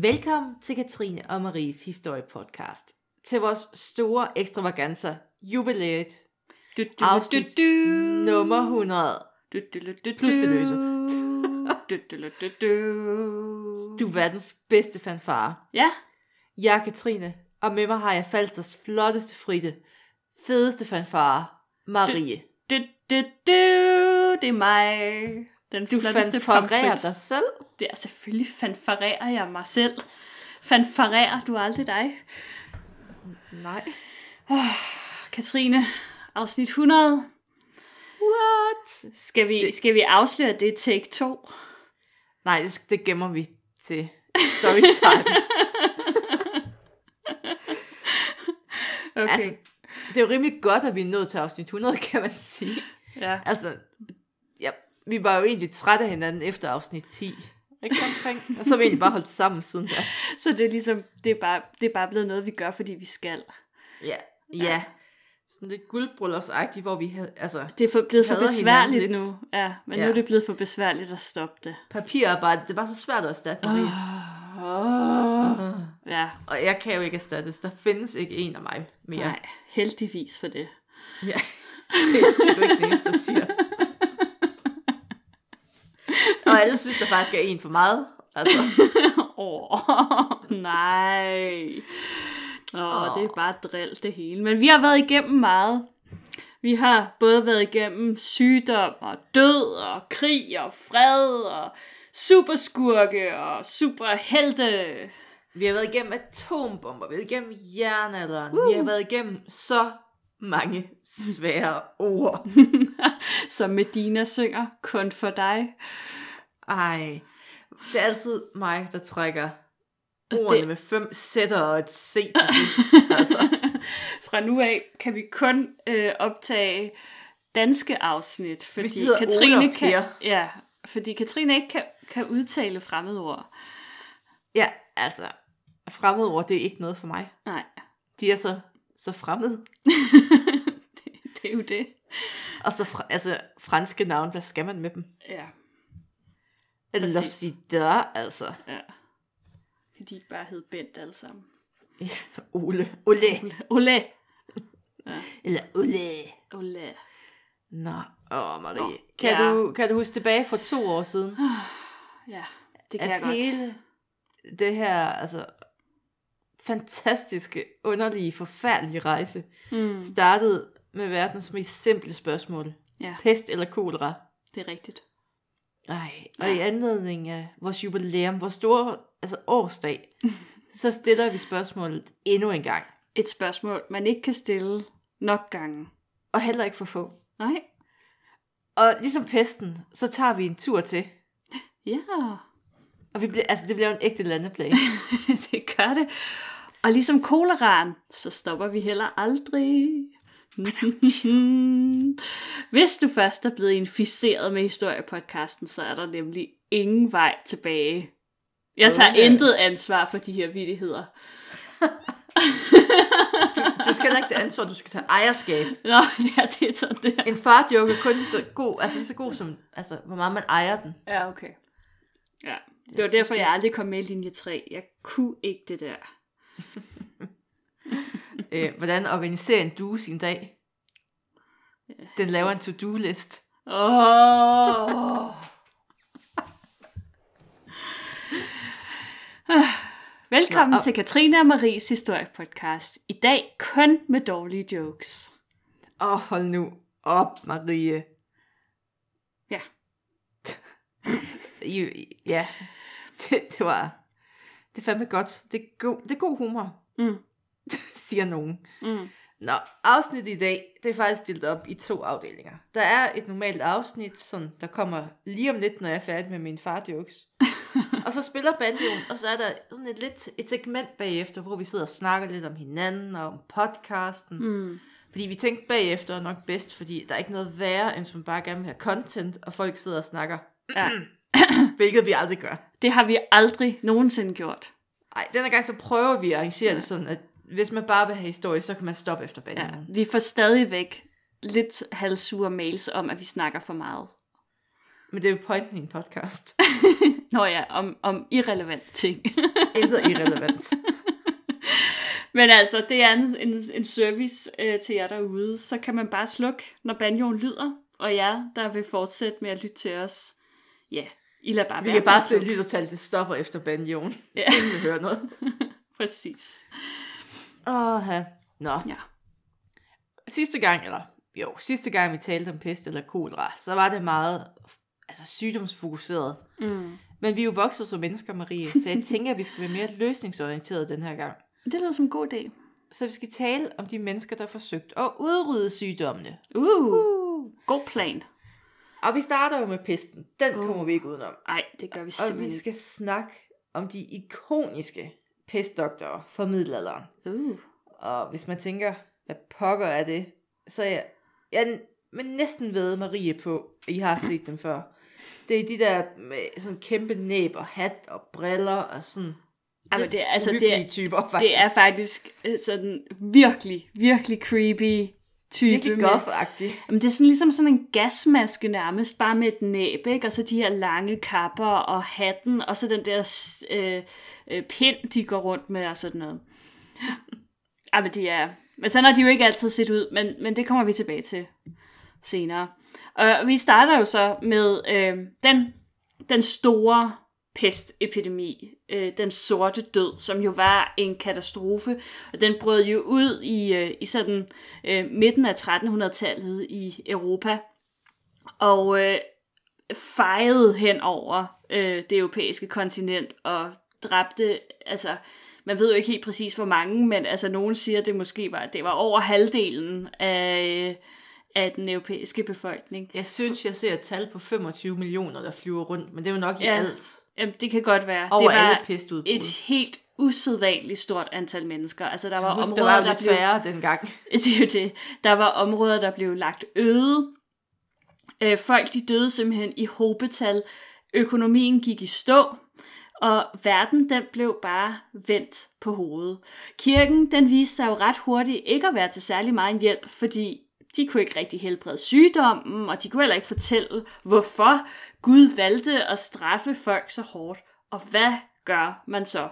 Velkommen til Katrine og Maries historiepodcast. Til vores store ekstravaganza, jubilæet, Du, du, afsnit du, du. nummer 100. Du, du, du, du, Plus det løse. Du, du, du, du, du. Du er verdens bedste fanfare. Ja, Jeg er Katrine, og med mig har jeg Falsters flotteste fritte, fedeste fanfare, Marie. du, du, du. det er mig. Den Du flotteste fanfarerer pomfrit. dig selv. Det er selvfølgelig fanfarerer jeg mig selv. Fanfarerer du aldrig dig? Nej. Katrine, afsnit 100. What? Skal vi, skal vi afsløre det take 2? Nej, det, det gemmer vi til storytime. Okay. altså, det er jo rimelig godt, at vi er nået til afsnit 100, kan man sige. ja. Altså, vi var jo egentlig trætte af hinanden efter afsnit 10. Ikke omkring? Og så har vi egentlig bare holdt sammen siden da. Så det er ligesom, det er, bare, det er bare blevet noget, vi gør, fordi vi skal. Ja, ja. Sådan lidt guldbryllupsagtigt, hvor vi havde, altså, Det er for, blevet for besværligt nu. Ja, men Ja. nu er det blevet for besværligt at stoppe det. papirarbejde, det var så svært at erstatte, Marie. Oh. Ja, Og jeg kan jo ikke erstattes. Der findes ikke en af mig mere. nej, heldigvis for det. Ja. Det, det er du ikke den eneste, der siger. Og alle synes, der faktisk er en for meget. Altså, Åh, oh, nej. Åh, oh, Åh. det er bare drill det hele. Men vi har været igennem meget. Vi har både været igennem sygdom og død og krig og fred og superskurke og superhelte. vi har været igennem atombomber, vi har været igennem jernalderen, uh. vi har været igennem så mange svære ord. Som Medina synger kun for dig. Ej, det er altid mig, der trækker ordene Det- med fem sætter og et C til sidst. Altså, Fra nu af kan vi kun øh, optage danske afsnit, fordi Katrine kan, ja, fordi Katrine ikke kan, kan udtale fremmedord. ja, altså, fremmedord, det er ikke noget for mig. Nej, De er så, så fremmede. det, det er jo det. Og så fra, altså, franske navn, hvad skal man med dem? Ja, Eller Præcis. Lofsidør, altså. ja. De bare hed Bent alle sammen. Ja, Ole. Ole. Ole. Ole. Eller Ole. Ole. Nå, åh Marie. Nå, kan, ja. du, kan du huske tilbage for to år siden? Ja, det kan at jeg godt. hele det her, altså, fantastiske, underlige, forfærdelige rejse Mm, startede med verdens mest simple spørgsmål. ja, Pest eller kolera? det er rigtigt. Ej, og i anledning af vores jubilæum, vores store altså årsdag, så stiller vi spørgsmålet endnu en gang. Et spørgsmål, man ikke kan stille nok gange. Og heller ikke for få. Nej. Og ligesom pesten, så tager vi en tur til. Ja, Og vi bliver, altså, det bliver en ægte landeplage. det gør det. Og ligesom koleraen, så stopper vi heller aldrig. Hvis du først er blevet inficeret med historiepodcasten, så er der nemlig ingen vej tilbage. Jeg tager Okay. intet ansvar for de her vittigheder. Du skal heller ikke tage ansvar, du skal tage ejerskab. Nå, ja, det er sådan der. En fartjoke er kun lige så god, altså lige så god som, altså, hvor meget man ejer den. Ja, okay. Ja, det var derfor, jeg aldrig kom med i linje 3. Jeg kunne ikke det der. Øh, hvordan organiserer en due sin dag? Den laver en to-do-list. Åh! Velkommen Nå, og- til Katrine og Maries historiepodcast. I dag kun med dårlige jokes. Åh, oh, hold nu op, Marie. Ja. I, ja, det, det var, det er fandme godt. Det er god, det er god humor, Mm. siger nogen. Mm. Nå, afsnittet i dag, det er faktisk delt op i to afdelinger. Der er et normalt afsnit, sådan, der kommer lige om lidt, når jeg er færdig med mine farjokes. og så spiller banjoen, og så er der sådan et, lidt, et segment bagefter, hvor vi sidder og snakker lidt om hinanden og om podcasten. Mm. Fordi vi tænkte bagefter er nok bedst, fordi der er ikke noget værre, end man bare gerne vil have content, og folk sidder og snakker, Ja. hvilket vi aldrig gør. Det har vi aldrig nogensinde gjort. Ej, denne gang så prøver vi at arrangere det sådan, at hvis man bare vil have historie, så kan man stoppe efter Ja. banjoen. Vi får stadigvæk lidt halvsure mails om, at vi snakker for meget. Men det er jo pointen i en podcast. Nå ja, om, om irrelevant ting. Intet irrelevant. Men altså, det er en, en, en service øh, til jer derude. Så kan man bare slukke, når banjoen lyder. Og jer, der vil fortsætte med at lytte til os, ja, I lader bare Vi kan bare slukke. lyttertal, det stopper efter banjoen. Ja. Ja. Ingen vil høre noget. Præcis. Åh, Nå. Ja. Sidste gang, eller jo, sidste gang vi talte om pest eller kolera, så var det meget altså, sygdomsfokuseret. Mm. Men vi er jo vokset som mennesker, Marie, så jeg tænker, at vi skal være mere løsningsorienteret den her gang. Det lyder som en god idé. Så vi skal tale om de mennesker, der har forsøgt at udrydde sygdommene. Uh, Uh. god plan. Og vi starter jo med pesten. Den Uh. kommer vi ikke udenom. Nej, det gør vi Og simpelthen vi ikke. skal snakke om de ikoniske pestdoktorer fra middelalderen. Uh. Og hvis man tænker, hvad pokker er det, så er jeg, jeg men næsten ved Marie på, at I har set dem før. Det er de der med sådan kæmpe næb og hat og briller og sådan Ja, men det, er- altså, det, er, typer, faktisk. det er faktisk øh, sådan virkelig, virkelig creepy type. virkelig goth-agtigt. Jamen, det er sådan ligesom sådan en gasmaske nærmest, bare med et næb, ikke? Og så de her lange kapper og hatten, og så den der øh, øh, pind, de går rundt med og sådan noget. Ja, men de er... Men sådan har de jo ikke altid set ud, men, men det kommer vi tilbage til senere. Og vi starter jo så med øh, den, den store pestepidemi, øh, den sorte død, som jo var en katastrofe. Og den brød jo ud i, øh, i sådan øh, midten af 1300-tallet i Europa. Og øh, fejede hen over øh, det europæiske kontinent og dræbte, altså man ved jo ikke helt præcis hvor mange, men altså nogen siger, at det måske var, det var over halvdelen af, af den europæiske befolkning. Jeg synes, jeg ser et tal på 25 millioner, der flyver rundt, men det er jo nok i Ja. alt. Jamen, det kan godt være. Over det var alle pestudbrud. et helt usædvanligt stort antal mennesker. Altså, der var Husk, der områder, var jo der blev... færre dengang. Det er jo det. Der var områder, der blev lagt øde. Øh, folk, de døde simpelthen i hobetal. Økonomien gik i stå. Og verden, den blev bare vendt på hovedet. Kirken, den viste sig jo ret hurtigt ikke at være til særlig meget hjælp, fordi de kunne ikke rigtig helbrede sygdommen, og de kunne heller ikke fortælle, hvorfor Gud valgte at straffe folk så hårdt. Og hvad gør man så?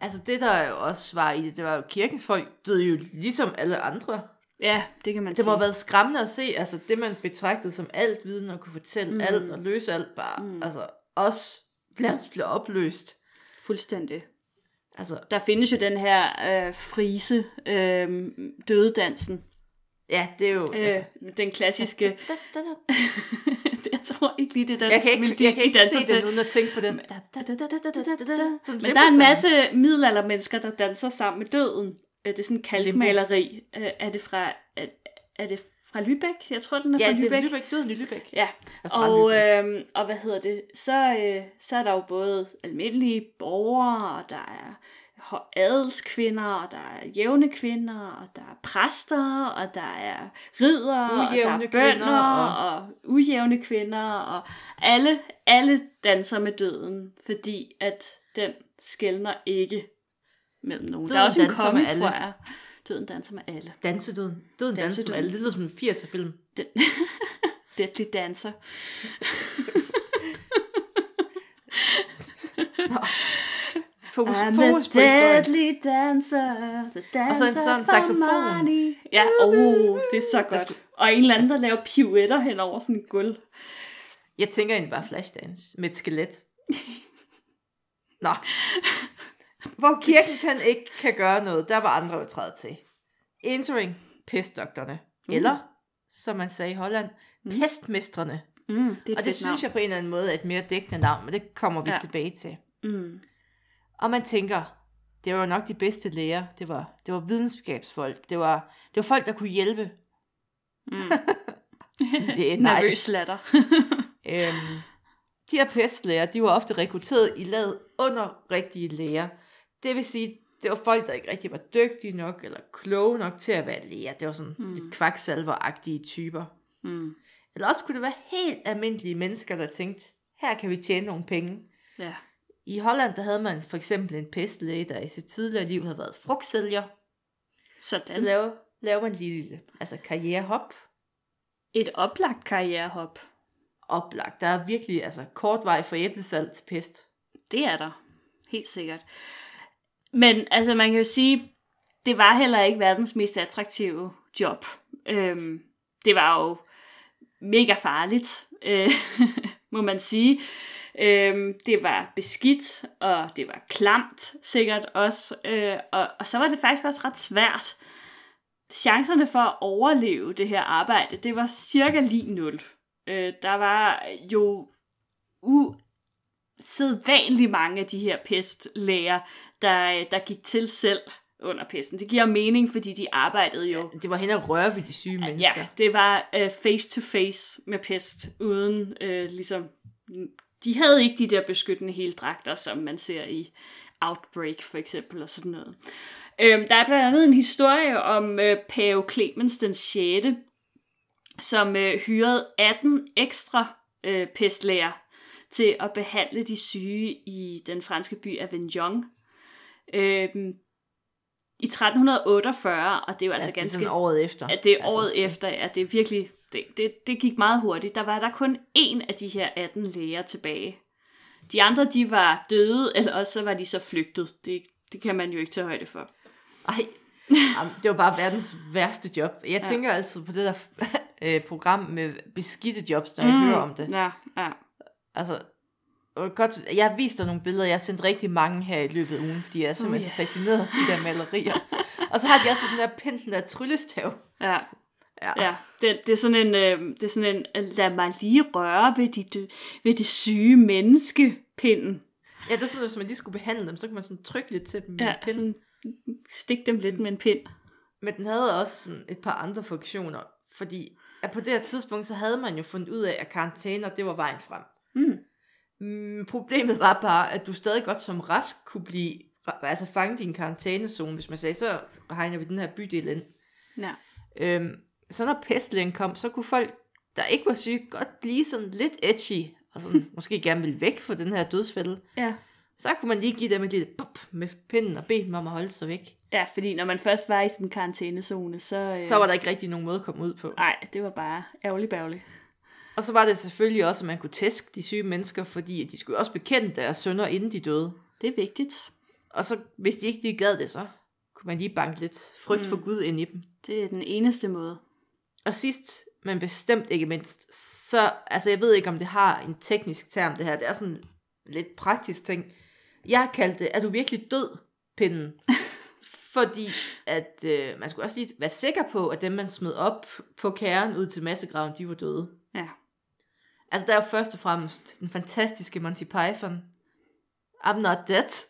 Altså det, der jo også var i det, det var jo kirkens folk døde jo ligesom alle andre. Ja, det kan man Det sige. må have været skræmmende at se, altså det man betragtede som alt viden og kunne fortælle mm. alt og løse alt bare, mm. altså også nærmest bliver opløst. Fuldstændig. Altså, der findes jo den her øh, frise, øh, dødedansen. Ja, det er jo... Øh, altså, den klassiske... Da, da, da, jeg tror ikke lige, det er Jeg kan ikke, melodi, jeg kan ikke se til. den uden at tænke på den. Men, Men der er en masse middelaldermennesker, der danser sammen med døden. Øh, det er sådan en kalkmaleri. Øh, er det fra... Er, er det fra Lübeck? Jeg tror, den er Ja, fra det er Lübeck. Lübeck, døden i Lübeck. Ja, og, Lübeck. øh, og hvad hedder det, så, øh, så er der jo både almindelige borgere, og der er adelskvinder, og der er jævne kvinder, og der er præster, og der er ridere, og der Ujævne er bønder, og... og- ujævne kvinder, og alle, alle danser med døden, fordi at den skældner ikke mellem nogen. der er Døden også en konge, tror jeg. Døden danser med alle. Dansedøden. Døden danser med alle. Det lyder som en 80'er film. Den... Deadly Dancer. Fokus, I'm fokus the på historien. deadly dancer, the dancer sådan en for saxofon. money. Ja, oh, det er så godt. skulle- Og en eller anden, der laver pirouetter hen over sådan en gulv. Jeg tænker egentlig bare Flashdance med et skelet. Nå. Hvor kirken kan ikke kan gøre noget, der var andre jo træet til. Entering pestdokterne. Mm. Eller, som man sagde i Holland, mm. pestmestrene. Mm, det et Og det synes jeg på en eller anden måde er et mere dækkende navn, men det kommer vi Ja. tilbage til. navn. Mm. Og man tænker, det var jo nok de bedste læger. Det var, det var videnskabsfolk. Det var, det var folk, der kunne hjælpe. Mm. Det, nej. Nervøs latter. Øhm, de her pestlæger, de var ofte rekrutteret i laget under rigtige læger. Det vil sige, det var folk, der ikke rigtig var dygtige nok, eller kloge nok til at være læger. Det var sådan mm. lidt kvaksalveragtige typer. Mm. Eller også kunne det være helt almindelige mennesker, der tænkte, her kan vi tjene nogle penge. Ja. I Holland, der havde man for eksempel en pestlæge, der i sit tidligere liv havde været frugtsælger. Så Sådan. laver, laver man lige lille, altså karrierehop. Et oplagt karrierehop oplagt. Der er virkelig altså, kort vej fra æblesalt til pest. Det er der. Helt sikkert. Men altså, man kan jo sige, det var heller ikke verdens mest attraktive job. Øhm, det var jo mega farligt, øh, må man sige. Øhm, det var beskidt, og det var klamt sikkert også. Øh, og, og så var det faktisk også ret svært. Chancerne for at overleve det her arbejde, det var cirka lige nul. Øh, der var jo usædvanligt mange af de her pestlæger, der, der gik til selv under pesten. Det giver mening, fordi de arbejdede jo... Det var hen og røre ved de syge mennesker. Ja, det var face to face med pest, uden uh, ligesom... De havde ikke de der beskyttende heldragter, som man ser i Outbreak for eksempel, og sådan noget. Øhm, der er blandt andet en historie om øh, Pave Clemens den 6., som øh, hyrede 18 ekstra øh, pestlæger til at behandle de syge i den franske by Avignon. Øhm, I 1348, og det er jo altså, Altså, det er ganske... året efter. Ja, det er Altså, året så- efter, ja, det er virkelig, det, det, det gik meget hurtigt. Der var der kun én af de her 18 læger tilbage. De andre, de var døde, eller også så var de så flygtet. Det, det kan man jo ikke tage højde for. Ej, jamen, det var bare verdens værste job. Jeg tænker altid på det der øh, program med beskidte jobs, når jeg mm. hører om det. Ja, ja. Altså, godt, jeg har vist dig nogle billeder, jeg har sendt rigtig mange her i løbet af ugen, fordi jeg er simpelthen Oh, så fascineret af de der malerier. og så har de altid den der pind, den der tryllestav. Ja, Ja. ja. Det, det, er sådan en, øh, det er sådan en, øh, lad mig lige røre ved, de, dø- ved det syge menneske pinden. ja, det var sådan, at hvis man lige skulle behandle dem, så kunne man sådan trykke lidt til dem med Ja, en pind. sådan, stik dem lidt med en pind. Men den havde også sådan et par andre funktioner, fordi at på det her tidspunkt, så havde man jo fundet ud af, at karantæner, det var vejen frem. Mm. Mm, problemet var bare, at du stadig godt som rask kunne blive altså fanget i en karantænezone, hvis man sagde, så hegner vi den her bydel ind. Ja. Øhm, så når pestlægen kom, så kunne folk, der ikke var syge, godt blive sådan lidt edgy, og sådan, måske gerne ville væk fra den her dødsfælde. ja. Så kunne man lige give dem et lille bup med pinden og bede dem om at holde sig væk. Ja, fordi når man først var i sådan en karantænezone, så... Øh, Så var der ikke rigtig nogen måde at komme ud på. Nej, det var bare ærgerlig bærgerlig. Og så var det selvfølgelig også, at man kunne tæske de syge mennesker, fordi de skulle også bekende deres sønder, inden de døde. Det er vigtigt. Og så, hvis de ikke lige gad det, så kunne man lige banke lidt frygt mm. for Gud ind i dem. Det er den eneste måde. Og sidst, men bestemt ikke mindst, så, altså jeg ved ikke, om det har en teknisk term, det her. Det er sådan lidt praktisk ting. Jeg har kaldt det, er du virkelig død, pinden? Fordi at øh, man skulle også lige være sikker på, at dem, man smed op på kæren ud til massegraven, de var døde. Ja. Altså, der er jo først og fremmest den fantastiske Monty Python. I'm not dead.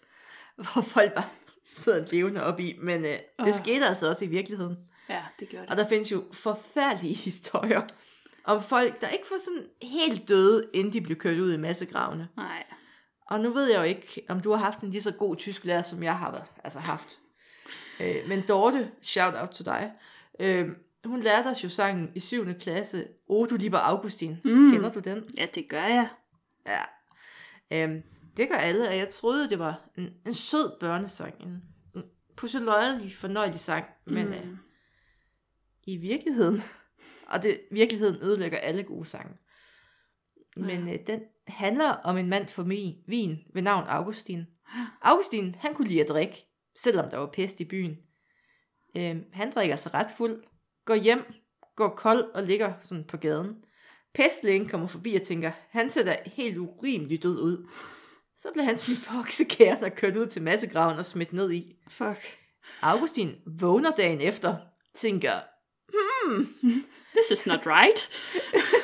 Hvor folk bare smider en levende op i. Men øh, det Åh. skete altså også i virkeligheden. Ja, det gjorde Og det. der findes jo forfærdelige historier om folk, der ikke får sådan helt døde, inden de blev kørt ud i massegravene. Nej. Og nu ved jeg jo ikke, om du har haft en lige så god tysklærer, som jeg har været, altså haft. Øh, men Dorte, shout out til dig, øh, hun lærte os jo sangen i 7. klasse, O du lieber Augustin. Mm. Kender du den? Ja, det gør jeg. Ja. Øhm, det gør alle, og jeg troede, det var en, en sød børnesang. En, en pusseløjelig, fornøjelig sang. Men Mm. øh, i virkeligheden, og det virkeligheden ødelægger alle gode sange. Men øh, den handler om en mand fra Wien ved navn Augustin. Augustin, han kunne lide at drikke, selvom der var pest i byen. Øhm, han drikker sig ret fuld, går hjem, går kold og ligger sådan på gaden. Pestlægen kommer forbi og tænker, han ser da helt urimeligt død ud. Så bliver han smidt på oksekæren og kørt ud til massegraven og smidt ned i. Fuck. Augustin vågner dagen efter, tænker, This is not right.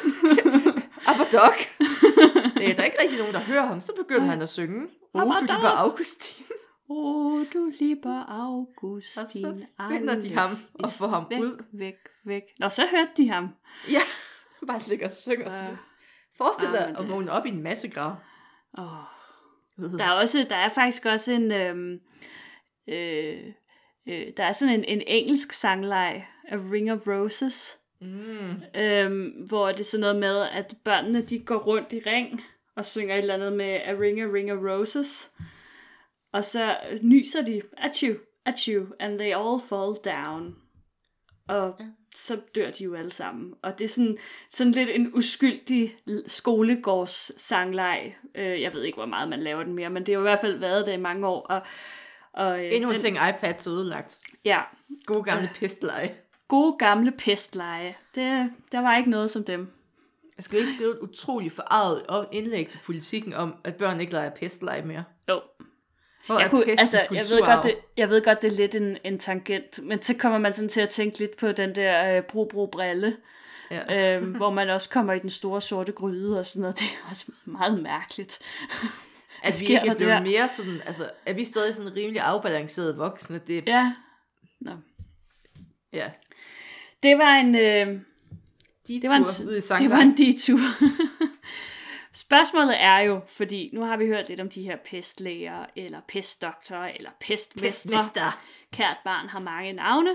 aber dog. Øh, der er ikke rigtig nogen, der hører ham. Så begynder han at synge. Oh, du lieber Augustin. Oh, du lieber Augustin. Og så finder de ham og får ham væk, ud. Væk, væk. Nå, så hørte de ham. Ja, bare ligger og synger sådan. Øh, Forestil ah, dig men at vågne op i en massegrav. Oh. Der er også, der er faktisk også en, øhm, øh, øh, der er sådan en, en engelsk sangleg af Ring of Roses, Mm. øhm, hvor det er sådan noget med, at børnene de går rundt i ring og synger et eller andet med A Ring a Ring of Roses, og så nyser de, at you, at you, and they all fall down. og så dør de jo alle sammen. Og det er sådan, sådan lidt en uskyldig skolegårds sangleg. Øh, jeg ved ikke, hvor meget man laver den mere, men det har i hvert fald været det i mange år. Og, og, øh, Endnu en ting, iPads ødelagt. Ja, Gode gamle pestleje. gode gamle pestleje. Det, der var ikke noget som dem. Jeg skal ikke skrive et utroligt forarvet indlæg til politikken om, at børn ikke leger pestleje mere. Jo, Hvor jeg, kunne, altså, jeg, ved godt, det, jeg ved godt, det er lidt en, en tangent, men så kommer man sådan til at tænke lidt på den der øh, bro-bro-brille, Ja. øh, hvor man også kommer i den store sorte gryde og sådan noget. Det er også meget mærkeligt. At vi ikke der? mere sådan, altså, er vi stadig sådan rimelig afbalanceret voksne? Det, Ja, Nå. ja. det var en... Øh, det var en, ud i det var en detur. Spørgsmålet er jo, fordi nu har vi hørt lidt om de her pestlæger, eller pestdoktorer, eller pestmestre. Pestmester. Kært barn har mange navne.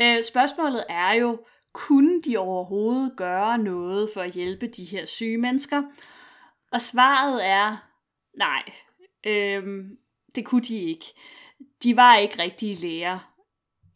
Øh, spørgsmålet er jo, kunne de overhovedet gøre noget for at hjælpe de her syge mennesker? Og svaret er nej. Øhm, det kunne de ikke. De var ikke rigtige læger.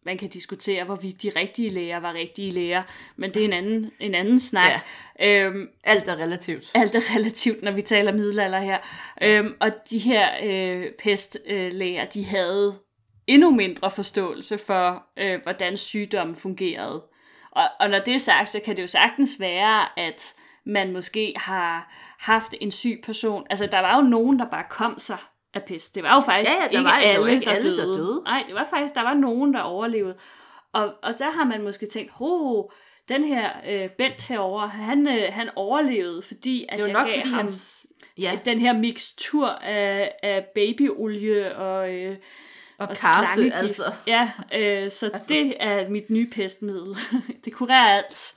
Man kan diskutere, hvorvidt de rigtige læger var rigtige læger, men det er en anden, en anden snak. Ja. Øhm, Alt er relativt. alt er relativt, når vi taler middelalder her. Øhm, og de her øh, pestlæger, de havde endnu mindre forståelse for, øh, hvordan sygdommen fungerede. Og, og når det er sagt, så kan det jo sagtens være, at man måske har haft en syg person. Altså, der var jo nogen, der bare kom sig af pest. Det var jo faktisk Ja, ja, der ikke, var- der alle, var ikke der, alle, der døde. døde. Nej, det var faktisk, der var nogen, der overlevede. Og, og så har man måske tænkt, ho, den her øh, Bent herover, han, øh, han overlevede, fordi at Det var jeg nok, gav fordi ham hans... Ja, den her mixtur af, af babyolie og, øh, og, og karse, altså. Ja, øh, så altså. det er mit nye pestmiddel. det kurerer alt.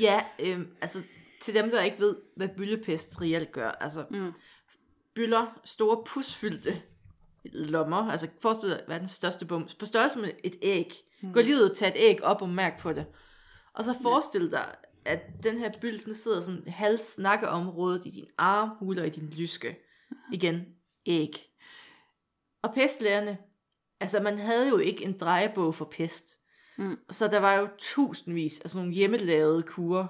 Ja, øhm, altså til dem, der ikke ved, hvad byllepest reelt gør. Altså, Mm. Byller store pusfyldte lommer. Altså forestil dig verdens største bums. På størrelse med et æg. Mm. Gå lige ud og tag et æg op og mærk på det. Og så forestil dig, at den her byld, den sidder sådan hals-nakkeområdet i din armhule og i din lyske. Igen, æg. Og pestlægerne, altså man havde jo ikke en drejebog for pest. Mm. Så der var jo tusindvis af sådan nogle hjemmelavede kurer.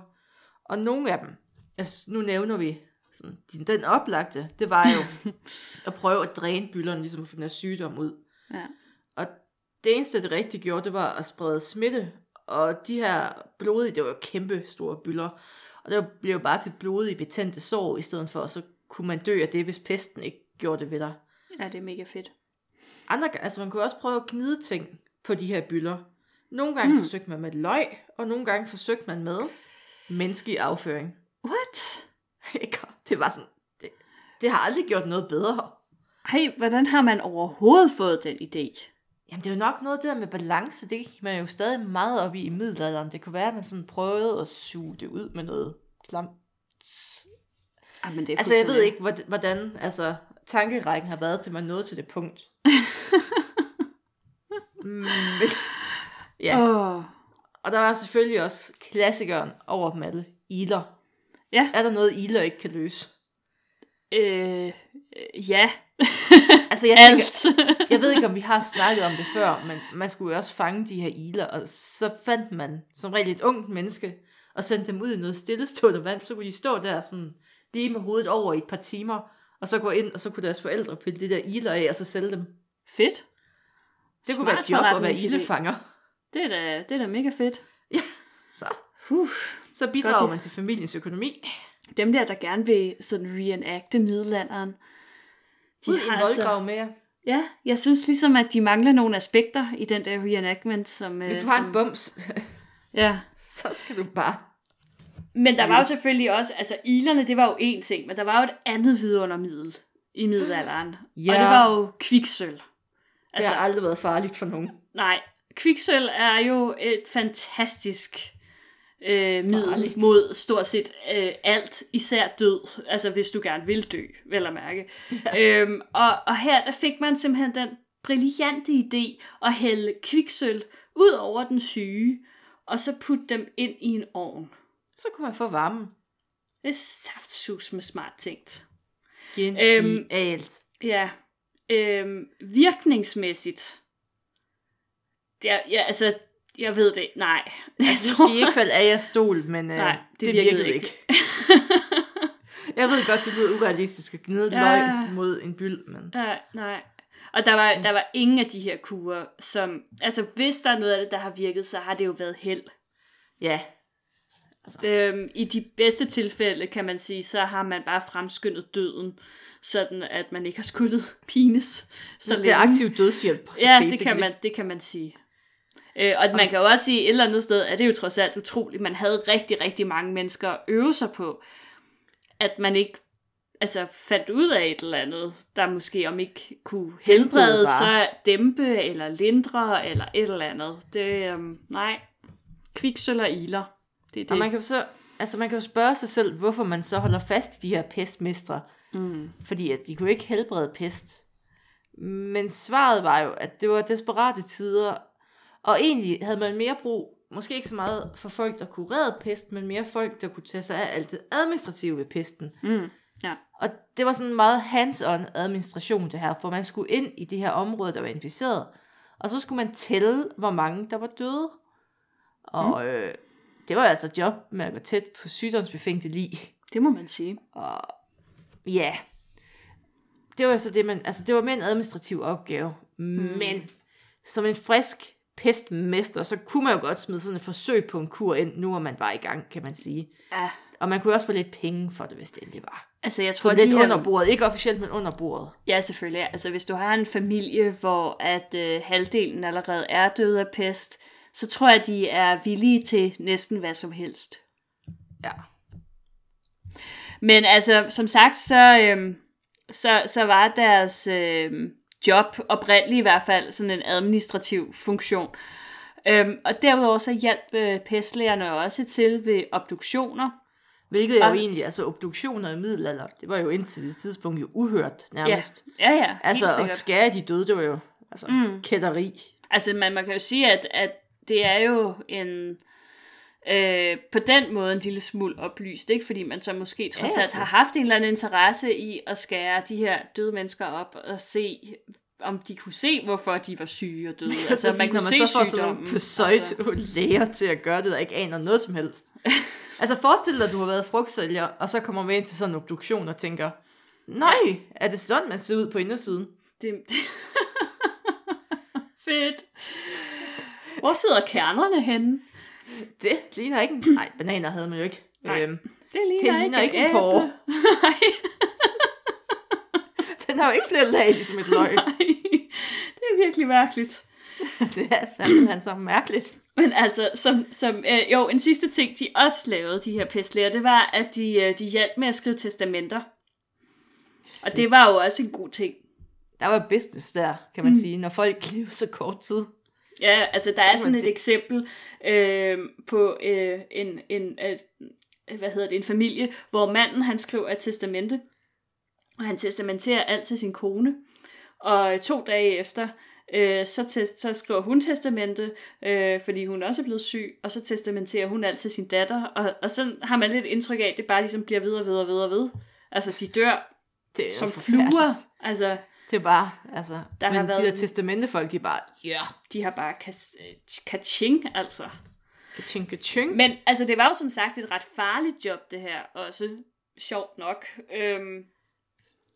Og nogle af dem, altså nu nævner vi sådan, den, den oplagte, det var jo at prøve at dræne bylderne, ligesom at få den her sygdom ud. Ja. Og det eneste, det rigtigt gjorde, det var at sprede smitte. Og de her blodige, det var jo kæmpe store bylder. Og det blev jo bare til blodige, betændte sår, i stedet for, og så kunne man dø af det, hvis pesten ikke gjorde det ved dig. ja, det er mega fedt. Andre, altså man kunne også prøve at gnide ting på de her bylder. Nogle gange mm. forsøgte man med løg, og nogle gange forsøgte man med menneskelig afføring. What? Ikke? Det var sådan, det, det har aldrig gjort noget bedre. Hey, hvordan har man overhovedet fået den idé? Jamen det er jo nok noget der med balance, det gik man jo stadig meget op i i middelalderen. Det kunne være, at man sådan prøvede at suge det ud med noget klamt. Ah, men det er Altså jeg ved ikke, hvordan- altså, tankerækken har været, til man nåede til det punkt. Mm, ja, Åh, og der var selvfølgelig også klassikeren over dem alle, iler. Ja. Er der noget, iler ikke kan løse? øh, ja, Altså jeg, tænker, alt. jeg ved ikke, om vi har snakket om det før, men man skulle jo også fange de her iler, og så fandt man som regel et ungt menneske, og sendte dem ud i noget stillestående vand, så kunne de stå der sådan, lige med hovedet over i et par timer, og så gå ind, og så kunne deres forældre pille de der iler af, og så sælge dem. Fedt. Det kunne Smart være et job at være ildefanger. Det er da, det er da mega fedt. Så, Huh. Så bidrager Godt, man til familiens økonomi. Dem der, der gerne vil sådan reenacte middelalderen, de Ud i en har altså, voldgrav med jer. Ja, jeg synes ligesom, at de mangler nogle aspekter i den der reenactment. Som, Hvis øh, du har som, en bums, Ja, så skal du bare... Men der var jo selvfølgelig også, altså ilerne, det var jo en ting, men der var jo et andet vidundermiddel i middelalderen. Ja. Og det var jo kviksøl. Det Altså, har aldrig været farligt for nogen. nej, kviksøl er jo et fantastisk øh, middel Farligt. mod stort set øh, alt, især død, altså hvis du gerne vil dø, vel at mærke. Ja. Øhm, og, og her der fik man simpelthen den brillante idé at hælde kviksøl ud over den syge, og så putte dem ind i en ovn. Så kunne man få varmen. Det er saftsus med smart tænkt. Genialt. Ja, øhm, virkningsmæssigt. Det er, ja, altså, Jeg ved det. Nej. Jeg Altså, nu skal I ikke falde af jeres stol, men øh, Nej, det, det det virkede virkede, ikke. ikke. jeg ved godt, det lyder urealistisk at gnide Ja. ja. løg mod en byld, men Nej, nej. Og der var, der var ingen af de her kurer, som... Altså, hvis der er noget af det, der har virket, så har det jo været held. ja, Øhm, I de bedste tilfælde, kan man sige, så har man bare fremskyndet døden, sådan at man ikke har skulle pines så det er aktiv dødshjælp. Ja, det basically. kan man, det kan man sige. Øh, og man kan jo også sige, et eller andet sted, at det er jo trods alt utroligt, man havde rigtig, rigtig mange mennesker at øve sig på, at man ikke altså, fandt ud af et eller andet, der måske om ikke kunne helbrede, så dæmpe eller lindre eller et eller andet. Det, øhm, nej, kviksøl og iler. Det er det. Og man kan jo så, altså man kan jo spørge sig selv, hvorfor man så holder fast i de her pestmestre. Mm. Fordi at de kunne ikke helbrede pest. Men svaret var jo, at det var desperate tider, og egentlig havde man mere brug, måske ikke så meget for folk, der kurerede pest, men mere folk, der kunne tage sig af alt det administrative ved pesten. Mm, ja. Og det var sådan en meget hands-on administration det her, for man skulle ind i det her område, der var inficeret, og så skulle man tælle, hvor mange der var døde. Og mm. øh, det var altså job med at gå tæt på sygdomsbefængte lig. Det må man sige. Og ja, det var så det, man, altså det var mere en administrativ opgave. Mm. Men som en frisk pestmester, så kunne man jo godt smide sådan et forsøg på en kur ind, nu er man bare i gang, kan man sige. Ja, Og man kunne også få lidt penge for det, hvis det endelig var. altså jeg Så tror, lidt de her... under bordet. Ikke officielt, men under bordet. Ja, selvfølgelig. Altså, hvis du har en familie, hvor at øh, halvdelen allerede er død af pest, så tror jeg, de er villige til næsten hvad som helst. Ja. Men altså, som sagt, så, øhm, så, så var deres øhm, job oprindeligt i hvert fald sådan en administrativ funktion. Øhm, og derudover så hjalp øh, pestlægerne også til ved obduktioner. Hvilket er jo egentlig, altså obduktioner i middelalder, det var jo indtil det tidspunkt jo uhørt nærmest. Ja, ja, helt altså at skære de døde, det var jo altså, mm. kætteri. Altså, man, man kan jo sige, at, at det er jo en... Øh, på den måde en lille smule oplyst, ikke? Fordi man så måske trods alt har haft en eller anden interesse i at skære de her døde mennesker op og se, om de kunne se, hvorfor de var syge og døde. Altså, man når man så får sådan nogle pøsøjt altså. læger til at gøre det, der ikke aner noget som helst. altså forestil dig, at du har været frugtsælger, og så kommer man ind til sådan en obduktion og tænker, nej, er det sådan, man ser ud på indersiden? Det... Fedt. Hvor sidder kernerne henne? Det ligner ikke en... Nej, bananer havde man jo ikke. Nej. Øhm, Det ligner, det ligner ikke en æble. porre. Nej. Den har jo ikke flere lag, ligesom et løg. det er virkelig mærkeligt. det er simpelthen så mærkeligt. Men altså, som, som, øh, jo, en sidste ting, de også lavede, de her pestlæger, det var, at de, øh, de hjalp med at skrive testamenter. Og det var jo også en god ting. Der var business der, kan man mm. sige, når folk lever så kort tid. Ja, altså der er sådan et eksempel øh, på øh, en, en øh, hvad hedder det, en familie, hvor manden han skriver et testamente, og han testamenterer alt til sin kone. Og to dage efter, øh, så, test, så skriver hun testamente, øh, fordi hun også er blevet syg, og så testamenterer hun alt til sin datter, og, og så har man lidt indtryk af, at det bare ligesom bliver og ved og ved. Altså, de dør Det er som fluer. Altså, Det er bare, altså, Der men har de været- der testamentefolk, de er bare, ja, yeah, de har bare øh, kaching, altså. ka-ching, ka-ching. Men altså, det var jo som sagt et ret farligt job, det her, også sjovt nok. Øhm,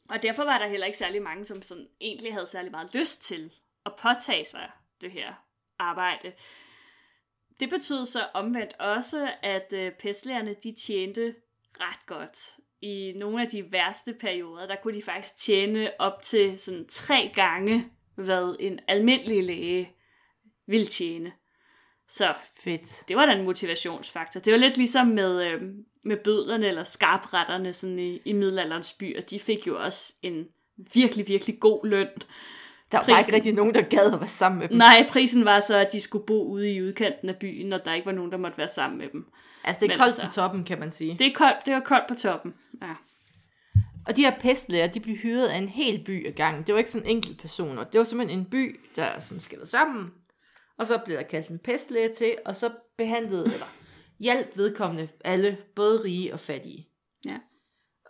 og derfor var der heller ikke særlig mange, som sådan egentlig havde særlig meget lyst til at påtage sig det her arbejde. Det betød så omvendt også, at øh, pestlægerne, de tjente ret godt. I nogle af de værste perioder, der kunne de faktisk tjene op til sådan tre gange, hvad en almindelig læge ville tjene. Så Fedt. det var da en motivationsfaktor. Det var lidt ligesom med, øh, med bødlerne eller skarpretterne sådan i, i middelalderens byer. De fik jo også en virkelig, virkelig god løn. Der var Prisen- ikke rigtig nogen, der gad at være sammen med dem. Nej, prisen var så, at de skulle bo ude i udkanten af byen, når der ikke var nogen, der måtte være sammen med dem. Altså, det er Men koldt altså- på toppen, kan man sige. Det, er koldt, det var koldt på toppen. Ja. Og de her pestlæger, de blev hyret af en hel by ad gangen. Det var ikke sådan enkelte personer. Det var simpelthen en by, der sådan skrevet sammen. Og så blev der kaldt en pestlæge til, og så behandlede, eller hjalp vedkommende alle, både rige og fattige. Ja.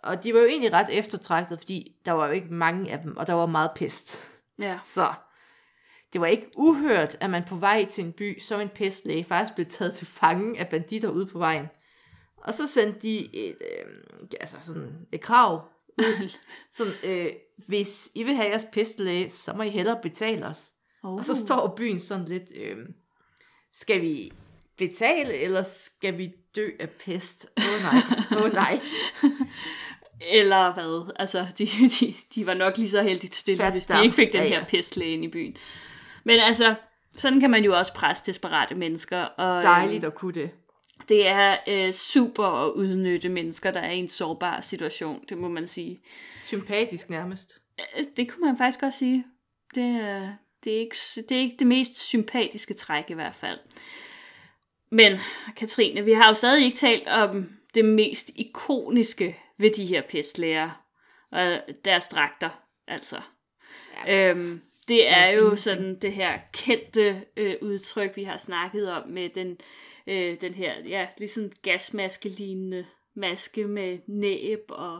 Og de var jo egentlig ret eftertragtet, fordi der var jo ikke mange af dem, og der var meget pest. ja. Så det var ikke uhørt, at man på vej til en by, så en pestlæge faktisk blev taget til fange af banditter ude på vejen. Og så sendte de et, øh, altså sådan et krav ud, sådan, øh, hvis I vil have jeres pestlæge, så må I hellere betale os. Oh. Og så står byen sådan lidt, øh, skal vi betale, eller skal vi dø af pest? Åh oh, nej, åh oh, nej. Eller hvad? Altså, de, de, de var nok lige så heldigt stille, Fat hvis de ikke fik den her pestlæge ind i byen. Men altså, sådan kan man jo også presse desperate mennesker. Og, øh, Dejligt at kunne det. Det er øh, super at udnytte mennesker, der er i en sårbar situation, det må man sige. Sympatisk nærmest. Øh, Det kunne man faktisk godt sige. Det er, det er, ikke, det er ikke det mest sympatiske træk i hvert fald. Men, Katrine, vi har jo stadig ikke talt om det mest ikoniske ved de her pestlæger. Og deres dragter, altså. Ja, Øhm, det er jo sådan det her kendte øh, udtryk, vi har snakket om med den, øh, den her, ja, ligesom gasmaske-lignende maske med næb og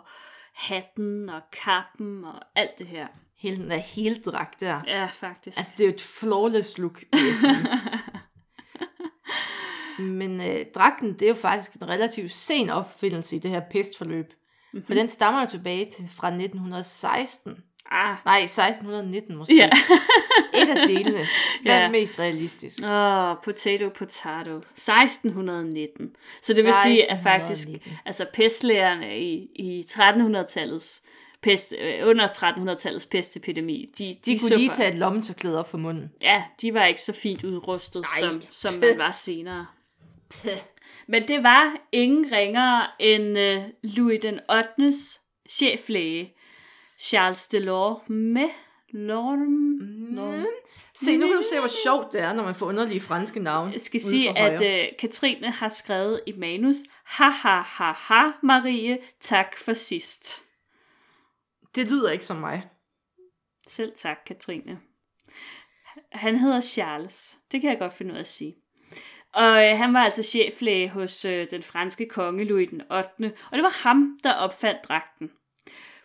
hatten og kappen og alt det her. Hele den der hele dragt der. Ja, faktisk. Altså, det er jo et flawless look, vil jeg sige. Men øh, dragten, det er jo faktisk en relativt sen opfindelse i det her pestforløb. Mm-hmm. For den stammer jo tilbage til fra 1916. ah, Nej, 1619 måske. ja. Et af delene. Hvad Ja. er mest realistisk? Åh, oh, potato, potato. 1619. Så det vil sige, at faktisk, 1619. altså pestlægerne i, i 1300-tallets pest, øh, under 1300-tallets pestepidemi, de, de, De kunne så lige tage et lommetørklæde op for munden. Ja, de var ikke så fint udrustet, Nej. som, som man var senere. Men det var ingen ringere end øh, Louis den 8. cheflæge, Charles Delorme. Lorme. Lorme. Se, nu kan du se, hvor sjovt det er, når man får underlige franske navne. Jeg skal sige, at øh, Katrine har skrevet i manus, ha ha ha ha, Marie, tak for sidst. Det lyder ikke som mig. Selv tak, Katrine. Han hedder Charles. Det kan jeg godt finde ud af at sige. Og øh, han var altså cheflæge hos øh, den franske konge Louis den 8. Og det var ham, der opfandt dragten.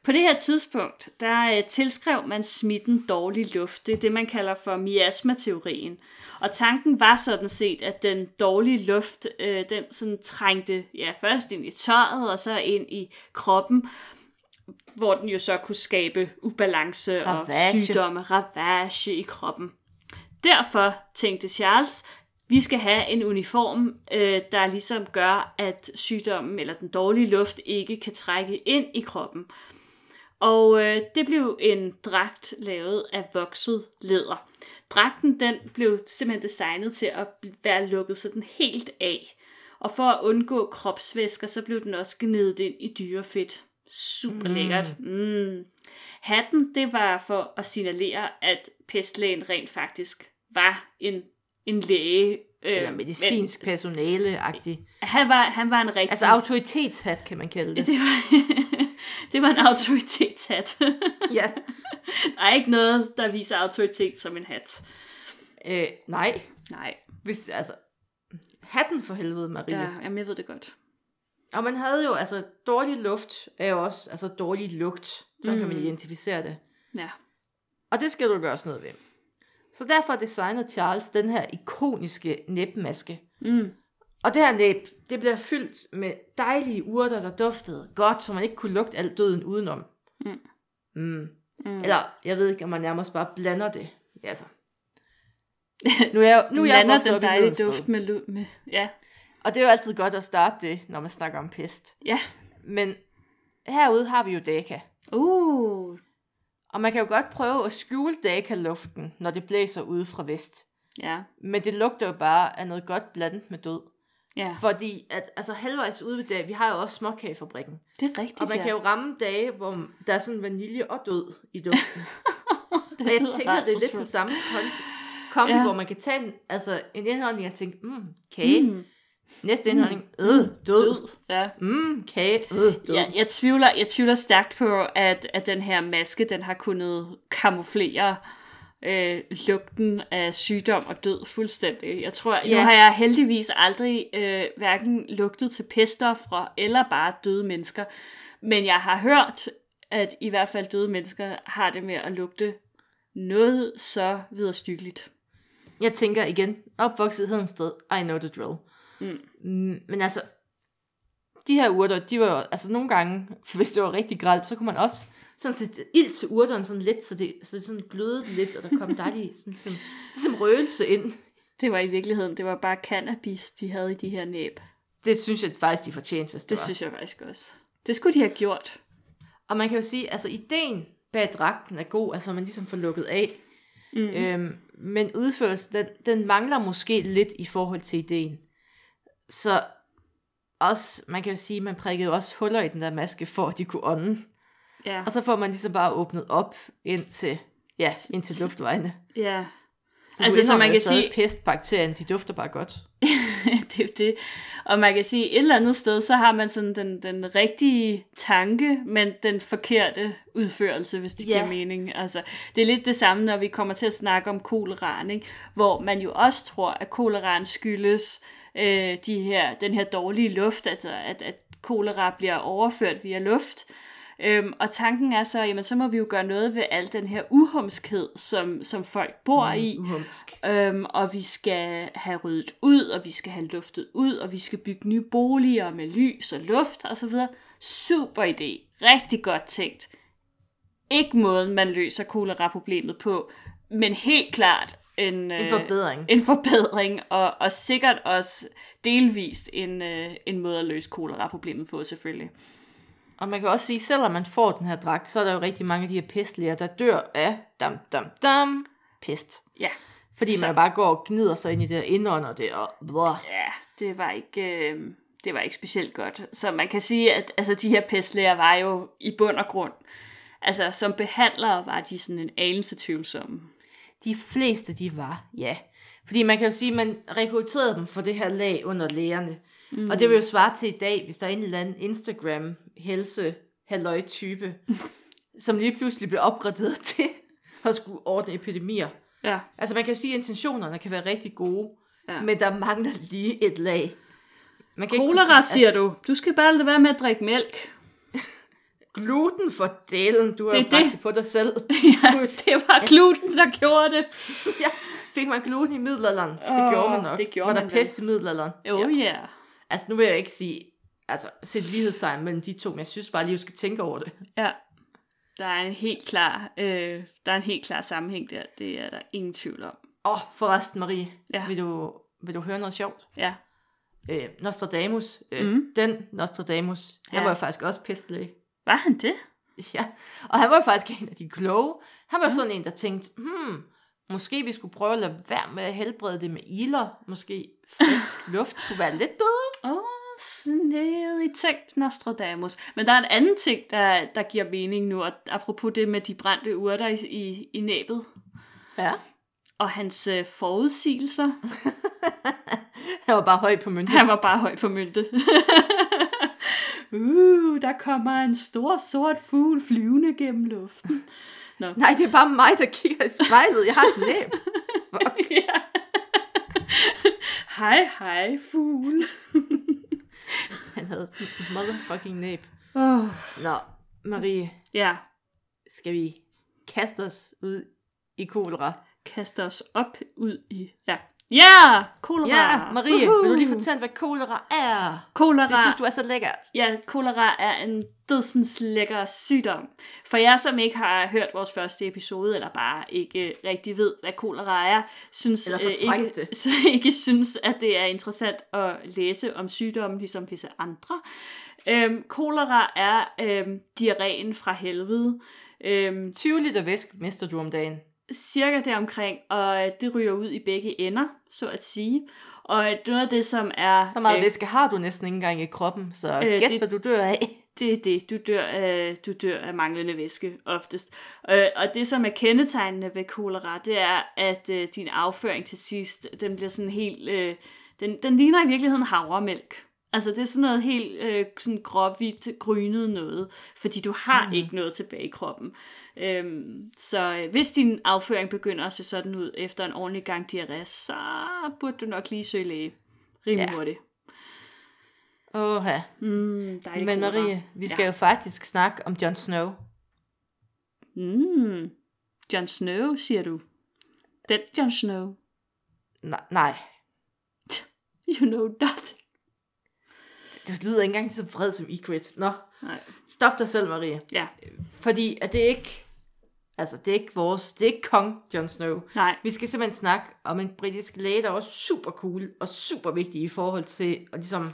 På det her tidspunkt, der øh, tilskrev man smitten dårlig luft. Det er det, man kalder for miasmateorien. Og tanken var sådan set, at den dårlige luft, øh, den sådan trængte ja, først ind i tøjet, og så ind i kroppen, hvor den jo så kunne skabe ubalance Ravage. og sygdomme, ravage i kroppen. Derfor tænkte Charles, vi skal have en uniform, øh, der ligesom gør, at sygdommen eller den dårlige luft ikke kan trække ind i kroppen. Og øh, det blev en dragt lavet af vokset læder. Dragten den blev simpelthen designet til at være lukket sådan helt af. Og for at undgå kropsvæsker, så blev den også gnedet ind i dyrefedt. Super lækkert. Mm. Hatten, det var for at signalere, at pestlægen rent faktisk var en, en læge. Øh, Eller medicinsk personale-agtig. Han var, han var en rigtig... Altså autoritetshat, kan man kalde det. det var, det var en autoritetshat. Ja. Der er ikke noget, der viser autoritet som en hat. Øh, nej. Nej, Hvis, altså, hatten for helvede, Marie. ja, Ja. jamen, jeg ved det godt. Og man havde jo, altså, dårlig luft er jo også, altså dårlig lugt. Så mm. kan man identificere det. Ja. Og det skal du gøre noget ved. Så derfor designede Charles den her ikoniske næbmaske. Mm. Og det her næb, det bliver fyldt med dejlige urter, der duftede godt, så man ikke kunne lugte alt døden udenom. Mm. Mm. Mm. Eller, jeg ved ikke, om man nærmest bare blander det. Ja, altså. Nu er jeg, nu er jeg vokset den op dejlige duft med, med... Ja, Og det er jo altid godt at starte det, når man snakker om pest. ja. Men herude har vi jo Daka. Uh, Og man kan jo godt prøve at skjule Daka-luften, når det blæser ude fra vest. ja, Men det lugter jo bare af noget godt blandet med død. Ja. Fordi at, altså halvvejs ude ved dag, vi har jo også småkagefabrikken. Det er rigtigt, Og man ja. kan jo ramme dage, hvor der er sådan vanilje og død i duften. og jeg tænker, det er lidt den samme kombi, Ja. ja. hvor man kan tage en, altså, en indholdning og tænke, mm, kage. Mm. Mm. Næste indholdning, øh, død. død. Ja. Mm, kage, øh, død. Jeg, jeg, tvivler, jeg tvivler stærkt på, at, at den her maske, den har kunnet kamuflere øh, lugten af sygdom og død fuldstændig. Jeg tror, yeah. nu har jeg heldigvis aldrig øh, hverken lugtet til pestoffre eller bare døde mennesker. Men jeg har hørt, at i hvert fald døde mennesker har det med at lugte noget så viderestykkeligt. Jeg tænker igen, opvokset Hedensted, I know the drill. Mm. Mm, Men altså, de her urter, de var jo, altså nogle gange, hvis det var rigtig gralt, så kunne man også sådan sætte ild til urterne sådan lidt, så det, så det sådan glødede lidt, og der kom dejlig sådan, ligesom, ligesom røgelse ind. Det var i virkeligheden, det var bare cannabis, de havde i de her næb. Det synes jeg faktisk, de fortjente, hvis det, Det var. synes jeg faktisk også. Det skulle de have gjort. Og man kan jo sige, altså ideen bag dragten er god, altså man ligesom får lukket af. Mm. Øhm, men udførelsen, den, den mangler måske lidt i forhold til ideen. Så også, man kan jo sige, man prikkede også huller i den der maske, for at de kunne ånde. Ja. Og så får man ligesom bare åbnet op ind til, ja, ind til luftvejene. ja. Så, Altså, så man kan sige- pestbakterien, de dufter bare godt. det er jo det. Og man kan sige, et eller andet sted, så har man sådan den, den rigtige tanke, men den forkerte udførelse, hvis det Ja. giver mening. Altså, det er lidt det samme, når vi kommer til at snakke om koleraen, ikke? hvor man jo også tror, at koleraen skyldes øh, de her, den her dårlige luft, altså at, at kolera bliver overført via luft. Øhm, og tanken er så, jamen så må vi jo gøre noget ved al den her uhumskhed, som, som folk bor i. Uhumsk. Øhm, og vi skal have ryddet ud, og vi skal have luftet ud, og vi skal bygge nye boliger med lys og luft osv. Super idé. Rigtig godt tænkt. Ikke måden, man løser kolera-problemet på, men helt klart en, En øh, forbedring. en forbedring, og, og sikkert også delvist en, øh, en måde at løse kolera-problemet på, selvfølgelig. Og man kan også sige, selvom man får den her dragt, så er der jo rigtig mange af de her pestlæger, der dør af dam, dam, dam, pest. Ja, Fordi Så- man bare går og gnider sig ind i det og indånder det, og blah. Ja, det var ikke, øh, det var ikke specielt godt. Så man kan sige, at altså, de her pestlæger var jo i bund og grund, altså som behandlere var de sådan en anelse tvivlsomme. De fleste, de var, ja. Fordi man kan jo sige, at man rekrutterede dem for det her lag under lægerne. Mm. Og det vil jo svare til i dag, hvis der er en eller anden Instagram helse halløj type, som lige pludselig bliver opgraderet til at skulle ordne epidemier. Ja, Altså man kan jo sige, at intentionerne kan være rigtig gode, Ja. men der mangler lige et lag. Man kan ikke kolera, konstatere- siger du. Du skal bare lade være med at drikke mælk. Gluten for delen, du har Det det. det på dig selv. Ja, det var gluten, der gjorde det. ja, fik man gluten i middelalderen? Det Åh, gjorde man nok. det gjorde Var der man vel. pest i middelalderen? Jo, ja. ja. Altså, nu vil jeg ikke sige, altså, sætte lighedstegn mellem de to, men jeg synes bare lige, du skal tænke over det. Ja. Der er en helt klar, øh, der er en helt klar sammenhæng der. Det er der ingen tvivl om. Åh, oh, forresten, Marie, Ja. vil, du, vil du høre noget sjovt? Ja. Øh, Nostradamus, øh, Mm. mm. den Nostradamus, han Ja. var jo faktisk også pestlæge. Var han det? Ja, og han var jo faktisk en af de kloge. Han var jo sådan en, der tænkte, hmm, måske vi skulle prøve at lade være med at helbrede det med iler. Måske frisk luft kunne være lidt bedre. Snedig tænkt Nostradamus. Men der er en anden ting, der, der giver mening nu, og apropos det med de brændte urter i, i, i næbet, Ja. og hans øh, forudsigelser. Han var bare høj på myndighed. Han var bare høj på mynte. uh, der kommer en stor sort fugl flyvende gennem luften. Nå. Nej, det er bare mig, der kigger i spejlet. Jeg har et næb. Fuck. ja. Hej, hej, fugl. Han havde motherfucking næb. Oh, Nå, Marie, ja, skal vi kaste os ud i kolera? kaster os op ud i... Ja, ja kolera. Ja, Marie, Uhu. vil du lige fortælle, hvad kolera er? Kolera. Det synes du er så lækkert. Ja, kolera er en dødsens lækker sygdom. For jer, som ikke har hørt vores første episode, eller bare ikke rigtig ved, hvad kolera er, synes Eller øh, ikke, det. så ikke synes, at det er interessant at læse om sygdommen, ligesom visse andre. Øhm, kolera er øhm, diarréen fra helvede. Øhm, 20 liter væsk mister du om dagen. Cirka deromkring, og det ryger ud i begge ender, så at sige. Og noget af det, som er... Så meget øh, væske har du næsten ikke engang i kroppen, så Øh, gæt, det- hvad du dør af. Det er det. Du dør af, du dør af manglende væske oftest. Øh, og det, som er kendetegnende ved kolera, det er, at øh, din afføring til sidst, den bliver sådan helt... Øh, den, den ligner i virkeligheden havremælk. Altså det er sådan noget helt øh, sådan gråhvidt, grynet noget, fordi du har mm. ikke noget tilbage i kroppen. Øhm, så øh, hvis din afføring begynder at se sådan ud efter en ordentlig gang diarré, så burde du nok lige søge læge. Rimelig Ja. hurtigt. Åh, ja. Mm, Men. Marie, vi skal Ja. jo faktisk snakke om Jon Snow. Mm. Jon Snow, siger du. Den Jon Snow. Nej, nej. You know nothing. Det lyder ikke engang så vred som Ygritte. Nå, Nej. stop dig selv, Marie. Ja, Fordi at det er ikke... Altså, det er ikke vores... Det er ikke kong Jon Snow. nej. Vi skal simpelthen snakke om en britisk læge, der var super cool og super vigtig i forhold til at, ligesom,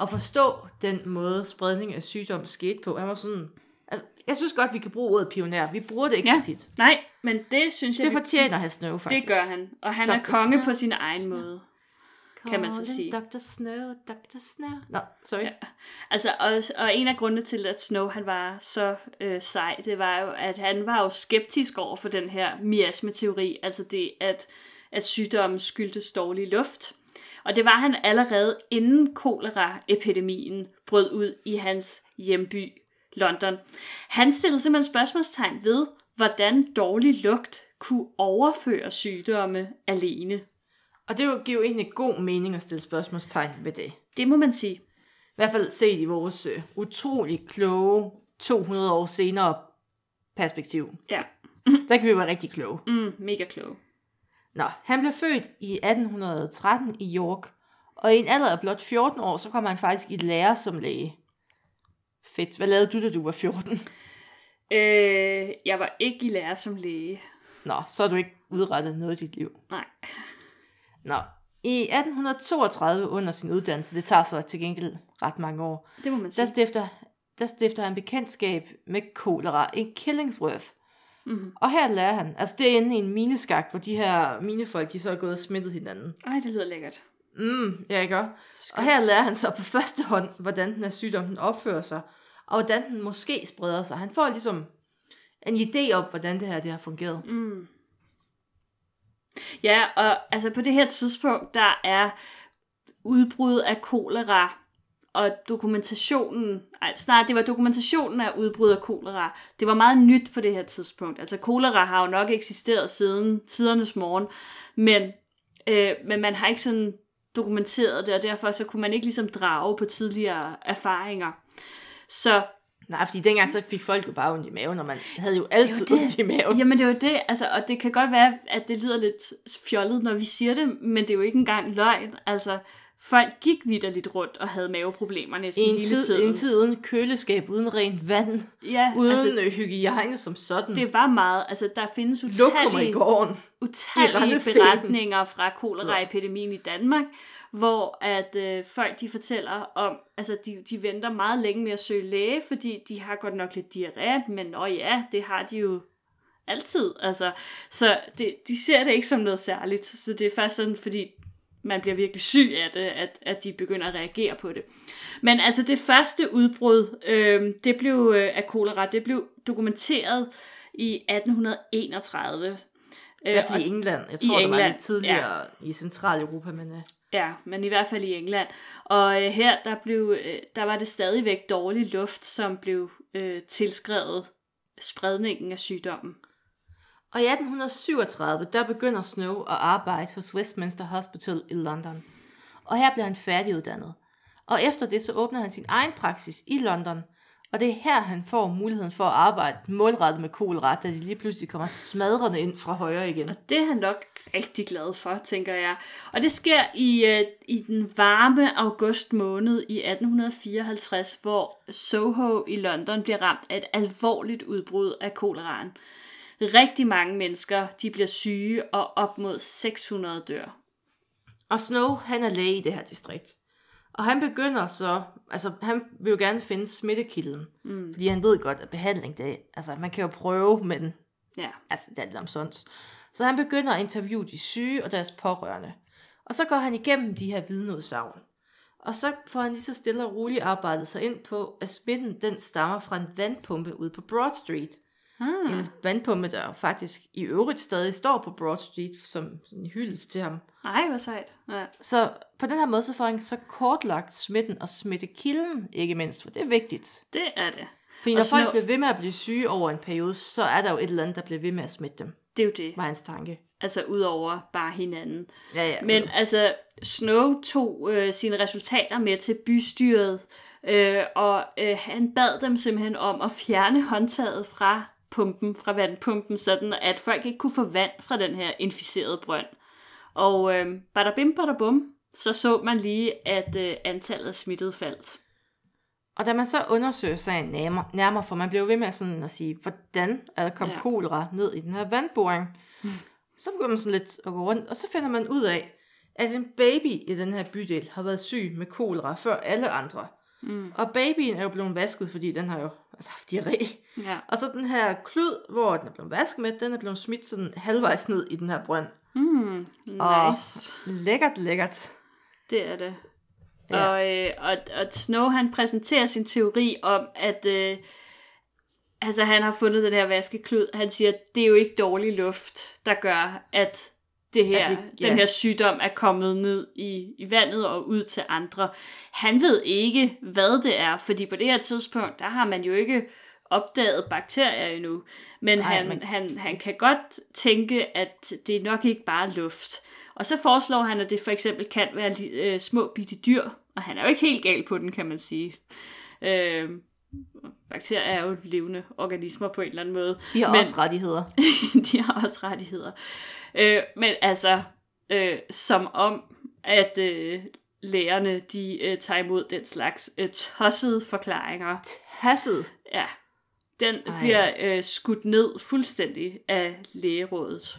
at forstå den måde, spredning af sygdom skete på. Han var sådan... Altså, jeg synes godt, vi kan bruge ordet pioner. Vi bruger det ikke Ja. så tit. Nej, men det synes jeg, Det vi- fortjener herr Snow, faktisk. det gør han. Og han er Dr. konge Snow. på sin egen måde. Kan man så sige. Dr. Snow, Dr. Snow. Nå, sorry. Ja. Altså, og, og en af grundene til, at Snow han var så øh, sej, det var jo, at han var jo skeptisk over for den her miasmeteori, altså det, at, at sygdommen skyldtes dårlig luft. Og det var han allerede inden koleraepidemien brød ud i hans hjemby London. Han stillede simpelthen spørgsmålstegn ved, hvordan dårlig lugt kunne overføre sygdomme alene. Og det giver jo egentlig god mening at stille spørgsmålstegn ved det. Det må man sige. I hvert fald set i vores øh, utrolig kloge 200 år senere perspektiv. Ja, Der kan vi være rigtig kloge. mm, mega klog. Nå, han blev født i 1813 i York, og i en alder af blot 14 år, så kom han faktisk i lære som læge. Fedt. Hvad lavede du, da du var 14? Øh, jeg var ikke i lære som læge. Nå, så har du ikke udrettet noget i dit liv. Nej. Nå, i 1832 under sin uddannelse, det tager så til gengæld ret mange år, Det må man der sige. stifter, der stifter han bekendtskab med kolera i Killingsworth. Mhm. Og her lærer han, altså det er inde i en mineskagt, hvor de her minefolk, de så er gået og smittet hinanden. Ej, det lyder lækkert. Mm, ja, ikke? Og her lærer han så på første hånd, hvordan den her sygdom den opfører sig, og hvordan den måske spreder sig. Han får ligesom en idé om, hvordan det her det har fungeret. Mm. Ja, og altså på det her tidspunkt, der er udbrud af kolera og dokumentationen, altså snart det var dokumentationen af udbrud af kolera, det var meget nyt på det her tidspunkt. Altså kolera har jo nok eksisteret siden tidernes morgen, men, øh, men man har ikke sådan dokumenteret det, og derfor så kunne man ikke ligesom drage på tidligere erfaringer. Så Nej, fordi dengang så fik folk jo bare ondt i maven, og man havde jo altid det. ondt i maven. Jamen det jo det, altså, og det kan godt være, at det lyder lidt fjollet, når vi siger det, men det er jo ikke engang løgn. Altså, folk gik vidderligt rundt og havde maveproblemer I næsten en hele tid, tiden. en tid uden køleskab, uden rent vand, Ja, uden altså, altså, hygiejne som sådan. det var meget, altså der findes Lokummer i utallige, gården. utallige rendestenen. beretninger fra koleraepidemien i Danmark, hvor at øh, folk de fortæller om, altså de, de venter meget længe med at søge læge, fordi de har godt nok lidt diarré, men nå ja, det har de jo altid. Altså, så det, de ser det ikke som noget særligt. Så det er først sådan, fordi man bliver virkelig syg af det, at, at de begynder at reagere på det. Men altså det første udbrud, øh, det blev øh, af kolera, det blev dokumenteret i 1831. I hvert fald i England. Jeg i tror, det var England, lidt tidligere ja. i Centraleuropa, men uh, Ja, men i hvert fald i England. Og øh, her, der, blev, øh, der var det stadigvæk dårlig luft, som blev øh, tilskrevet spredningen af sygdommen. Og i 1837, der begynder Snow at arbejde hos Westminster Hospital i London. Og her bliver han færdiguddannet. Og efter det, så åbner han sin egen praksis i London. Og det er her, han får muligheden for at arbejde målrettet med kolera, da de lige pludselig kommer smadrende ind fra højre igen. Og det er han nok rigtig glad for, tænker jeg. Og det sker i, øh, i den varme august måned i 1854, hvor Soho i London bliver ramt af et alvorligt udbrud af koleraen. Rigtig mange mennesker de bliver syge, og op mod 600 dør. Og Snow, han er læge i det her distrikt. Og han begynder så, altså han vil jo gerne finde smittekilden, mm. fordi han ved godt, at behandling, det, altså man kan jo prøve, men Ja. altså det er lidt omsondt. Så han begynder at interviewe de syge og deres pårørende. Og så går han igennem de her vidneudsagn. Og så får han lige så stille og roligt arbejdet sig ind på, at smitten den stammer fra en vandpumpe ude på Broad Street. Hmm. En vandpumpe, der faktisk i øvrigt stadig står på Broad Street som en hyldest til ham. Ej, hvor sejt. Ja. Så på den her måde, så får han så kortlagt smitten og smittekilden, ikke mindst, for det er vigtigt. Det er det. Fordi Og når Snow- folk bliver ved med at blive syge over en periode, så er der jo et eller andet, der bliver ved med at smitte dem, Det er jo det. var hans tanke. Altså ud over bare hinanden. Ja, ja. Men altså, Snow tog øh, sine resultater med til bystyret, øh, og øh, han bad dem simpelthen om at fjerne håndtaget fra pumpen, fra vandpumpen, sådan at folk ikke kunne få vand fra den her inficerede brønd. Og øh, bada bim, bada bum, så så man lige, at øh, antallet af smittede faldt. Og da man så undersøger sagen nærmere, nærmere for man blev ved med sådan at sige, hvordan er Ja. ja. kolera ned i den her vandboring, så begynder man sådan lidt at gå rundt, og så finder man ud af, at en baby i den her bydel har været syg med kolera før alle andre. Mm. Og babyen er jo blevet vasket, fordi den har jo altså, haft diarré. Ja. Og så den her klud, hvor den er blevet vasket med, den er blevet smidt sådan halvvejs ned i den her brønd. Mm, Og- nice. Lækkert, lækkert. Det er det. Ja. Og, øh, og, og Snow han præsenterer sin teori om, at øh, altså, han har fundet den her vaskeklud. Han siger, at det er jo ikke dårlig luft, der gør, at det her, det, ja. den her sygdom er kommet ned i, i vandet og ud til andre. Han ved ikke, hvad det er, fordi på det her tidspunkt, der har man jo ikke opdaget bakterier endnu. Men, Nej, han, men- han, han kan godt tænke, at det er nok ikke bare luft. Og så foreslår han, at det for eksempel kan være øh, små bitte dyr, og han er jo ikke helt gal på den, kan man sige. Øh, bakterier er jo levende organismer på en eller anden måde. De har Men- også rettigheder. de har også rettigheder. Øh, men altså, øh, som om, at øh, lægerne, de øh, tager imod den slags øh, tossede forklaringer. Hasset. Ja, den. Ej. bliver øh, skudt ned fuldstændig af lægerådet.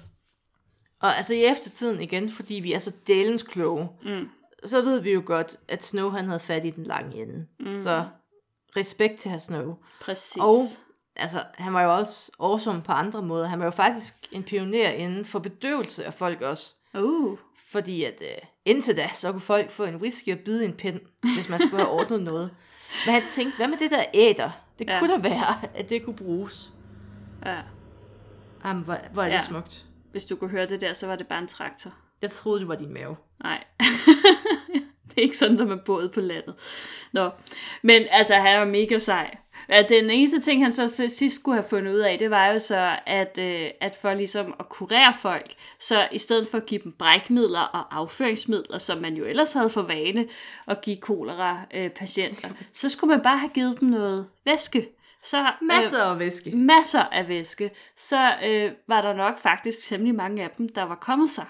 Og altså i eftertiden igen, fordi vi er så delens kloge, Mm. så ved vi jo godt, at Snow han havde fat i den lange ende. Mm. Så respekt til herr Snow. Præcis. Og altså, han var jo også awesome på andre måder. Han var jo faktisk en pioner inden for bedøvelse af folk også. Uh, Fordi at øh, indtil da, så kunne folk få en whisky og bide en pind, hvis man skulle have ordnet noget. Men han tænkte, hvad med det der æder? Det Ja. kunne da være, at det kunne bruges. ja. Jamen, hvor, hvor er det ja. smukt. Hvis du kunne høre det der, så var det bare en traktor. Jeg troede, det var din mave. Nej. er ikke sådan, når man boede på landet. Nå. Men altså, han er mega sej. Den eneste ting, han så sidst skulle have fundet ud af, det var jo så, at, øh, at for ligesom at kurere folk, så i stedet for at give dem brækmidler og afføringsmidler, som man jo ellers havde for vane at give kolera-patienter, så skulle man bare have givet dem noget væske. Så, Masser af væske. Øh, masser af væske. Så øh, var der nok faktisk temmelig mange af dem, der var kommet sig.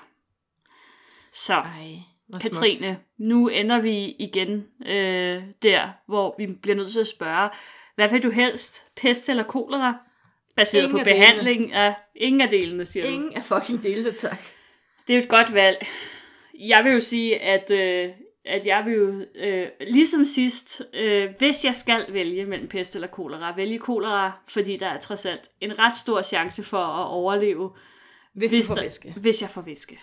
Så Ej, hvor smukt. Katrine, nu ender vi igen øh, der, hvor vi bliver nødt til at spørge, hvad vil du helst? Pest eller kolera? Baseret Ingen på af delene. behandling af ingen af delene, siger du. Ingen er fucking delene, tak. Det er jo et godt valg. Jeg vil jo sige, at, øh, at jeg vil jo, øh, ligesom sidst, øh, hvis jeg skal vælge mellem pest eller kolera, vælge kolera, fordi der er trods alt en ret stor chance for at overleve, Hvis, hvis, du får der, væske. hvis jeg får væske.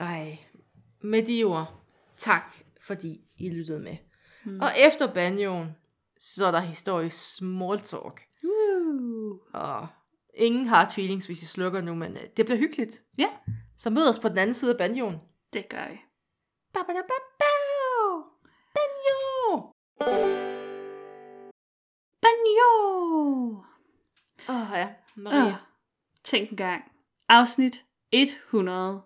Ej, med de ord, tak fordi I lyttede med. Mm. Og efter banjoen, så er der historisk small talk. Uh. Og ingen hard feelings, hvis I slukker nu, men øh, det bliver hyggeligt. Ja, Så mød os på den anden side af banjoen. det gør jeg. Ba-ba-da-ba-bow! Banjo! Banjo! Åh oh, ja, Marie. Ah, tænk en gang. Afsnit 100.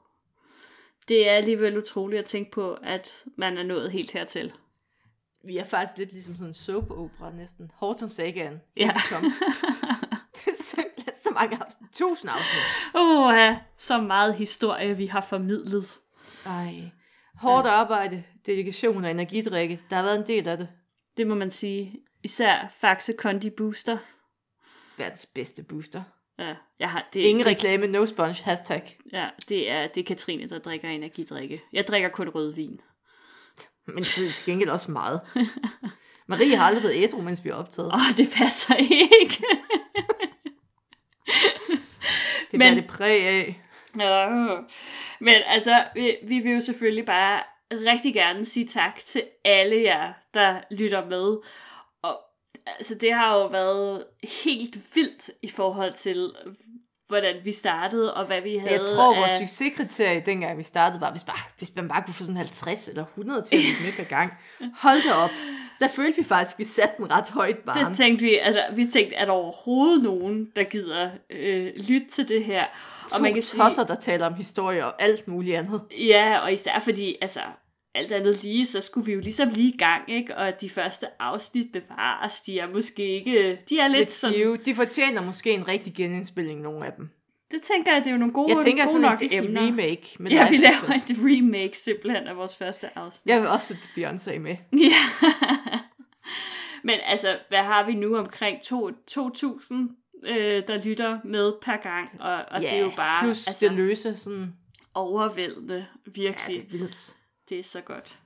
Det er alligevel utroligt at tænke på, at man er nået helt hertil. Vi er faktisk lidt ligesom sådan en soap opera næsten. Horton Sagan. Ja. Det er simpelthen så mange afsnit. Tusind afsnit. Åh, ja, så meget historie, vi har formidlet. Ej. Hårdt arbejde, dedikation og energidrikke. Der har været en del af det. Det må man sige. Især Faxe Kondi Booster. Verdens bedste booster. Ja, jeg har, det, Ingen det, reklame, no sponge, hashtag. ja, det, er, det er Katrine, der drikker energidrikke. Jeg drikker kun rødvin. Men det er til gengæld også meget. Marie har aldrig været ædru, mens vi har optaget. Åh, det passer ikke. Det men- er det præg af. Ja. Men altså, vi, vi vil jo selvfølgelig bare rigtig gerne sige tak til alle jer, der lytter med. Altså, det har jo været helt vildt i forhold til, hvordan vi startede, og hvad vi havde Jeg tror, vores af... succeskriterie, dengang vi startede, var, hvis, bare, hvis man bare kunne få sådan 50 eller 100 til at lytte gang. Hold da op. Der følte vi faktisk, at vi satte den ret højt bare. Det tænkte vi, at vi tænkte, at der overhovedet nogen, der gider øh, lytte til det her. Og man kan sige... tosser, der taler om historie og alt muligt andet. Ja, og især fordi, altså, alt andet lige, så skulle vi jo ligesom lige i gang, ikke? Og de første afsnit bevares, de er måske ikke... De er lidt, Lidt sådan... stive. De fortjener måske en rigtig genindspilning, nogle af dem. Det tænker jeg, det er jo nogle gode, Jeg tænker gode sådan en nok Disney emner. remake. Med Ja, vi laver et remake simpelthen af vores første afsnit. Jeg vil også sætte Beyoncé med. Ja. Men altså, hvad har vi nu omkring to- 2.000, øh, der lytter med per gang? Og, og ja, det er jo bare plus altså, det løse, sådan... overvældende, Ja, virkelig. det er vildt. Det er så godt.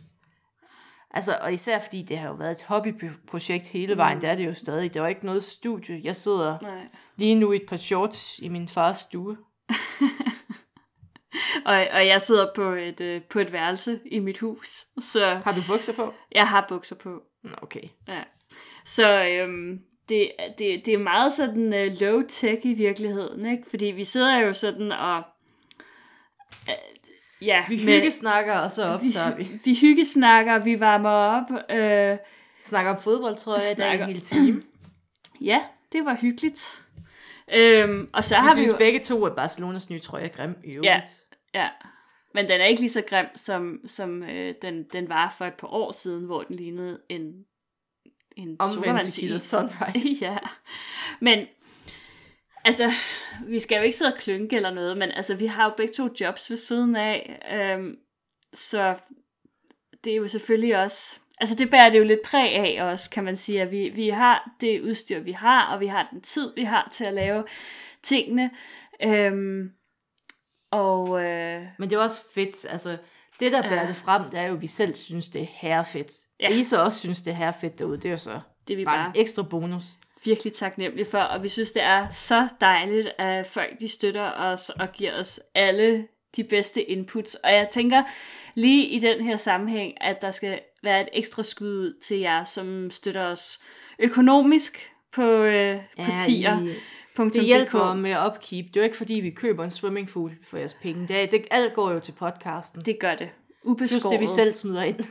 Altså, og især fordi det har jo været et hobbyprojekt hele vejen, Mm. det er det jo stadig. Det var ikke noget studie. Jeg sidder Nej. lige nu i et par shorts i min fars stue. Og, og jeg sidder på et, øh, på et værelse i mit hus, så Har du bukser på? jeg har bukser på. Okay. Ja. Så øhm, det, det, det er meget sådan øh, low-tech i virkeligheden, ikke? Fordi vi sidder jo sådan og... Øh, ja, Vi med- hyggesnakker, og så optager vi. vi hyggesnakker, vi varmer op. Øh, Snakker om fodbold, tror jeg, der er Snakker. en hel time. ja, det var hyggeligt. Øhm, og så Vi har vi synes jo... begge to, at Barcelonas nye trøje er grim i øvrigt. Ja. Ja, men den er ikke lige så grim, som, som øh, den, den var for et par år siden, hvor den lignede en, en Omvendt sodavandsis. sunrise. ja, men altså, vi skal jo ikke sidde og klynke eller noget, men altså, vi har jo begge to jobs ved siden af, øhm, så det er jo selvfølgelig også, altså det bærer det jo lidt præg af os, kan man sige, at vi, vi har det udstyr, vi har, og vi har den tid, vi har til at lave tingene, øhm, og øh, Men det er også fedt, altså... Det, der bærer Ja. det frem, det er jo, at vi selv synes, det er herrefedt. Ja. Ja. I så også synes, det er herrefedt derude. Det er jo så det er vi bare, bare en ekstra bonus. Virkelig taknemmelige for, og vi synes, det er så dejligt, at folk de støtter os og giver os alle de bedste inputs. Og jeg tænker lige i den her sammenhæng, at der skal være et ekstra skud ud til jer, som støtter os økonomisk på, øh, på tier.dk. Det hjælper med at upkeep. Det er jo ikke, fordi vi køber en swimmingpool for jeres penge. Det, er, det alt går jo til podcasten. Det, gør det. Plus Ubeskåret. det, vi selv smider ind.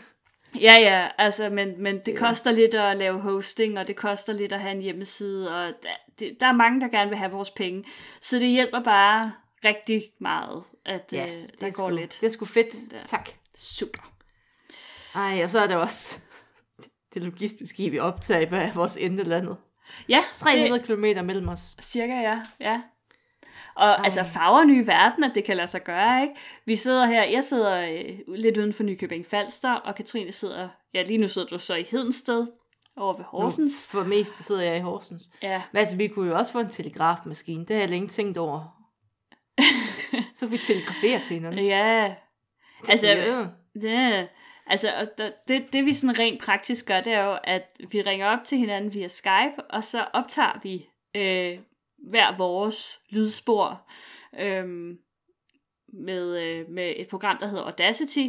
Ja, ja, altså, men, men det Det- koster lidt at lave hosting, og det koster lidt at have en hjemmeside, og der, det, der er mange, der gerne vil have vores penge. Så det hjælper bare rigtig meget, at Ja, øh, det der er går sgu, lidt. Det er sgu fedt. Ja. Tak. Super. Ej, og så er der også det logistiske i, vi optager af vores endelandet. Ja, 300 km mellem os. det, cirka, ja. ja. Og Ej. altså farver nye verden, at det kan lade sig gøre, ikke? Vi sidder her, jeg sidder øh, lidt uden for Nykøbing Falster, og Katrine sidder, ja lige nu sidder du så i Hedensted, over ved Horsens. Nu, for mest sidder jeg i Horsens. Ja, Men altså, vi kunne jo også få en telegrafmaskine. Det har jeg længe tænkt over. så vi telegraferer til hinanden. ja. Altså, ja. Ja, altså det, det vi sådan rent praktisk gør, det er jo, at vi ringer op til hinanden via Skype, og så optager vi øh, hver vores lydspor øh, med, øh, med et program, der hedder Audacity,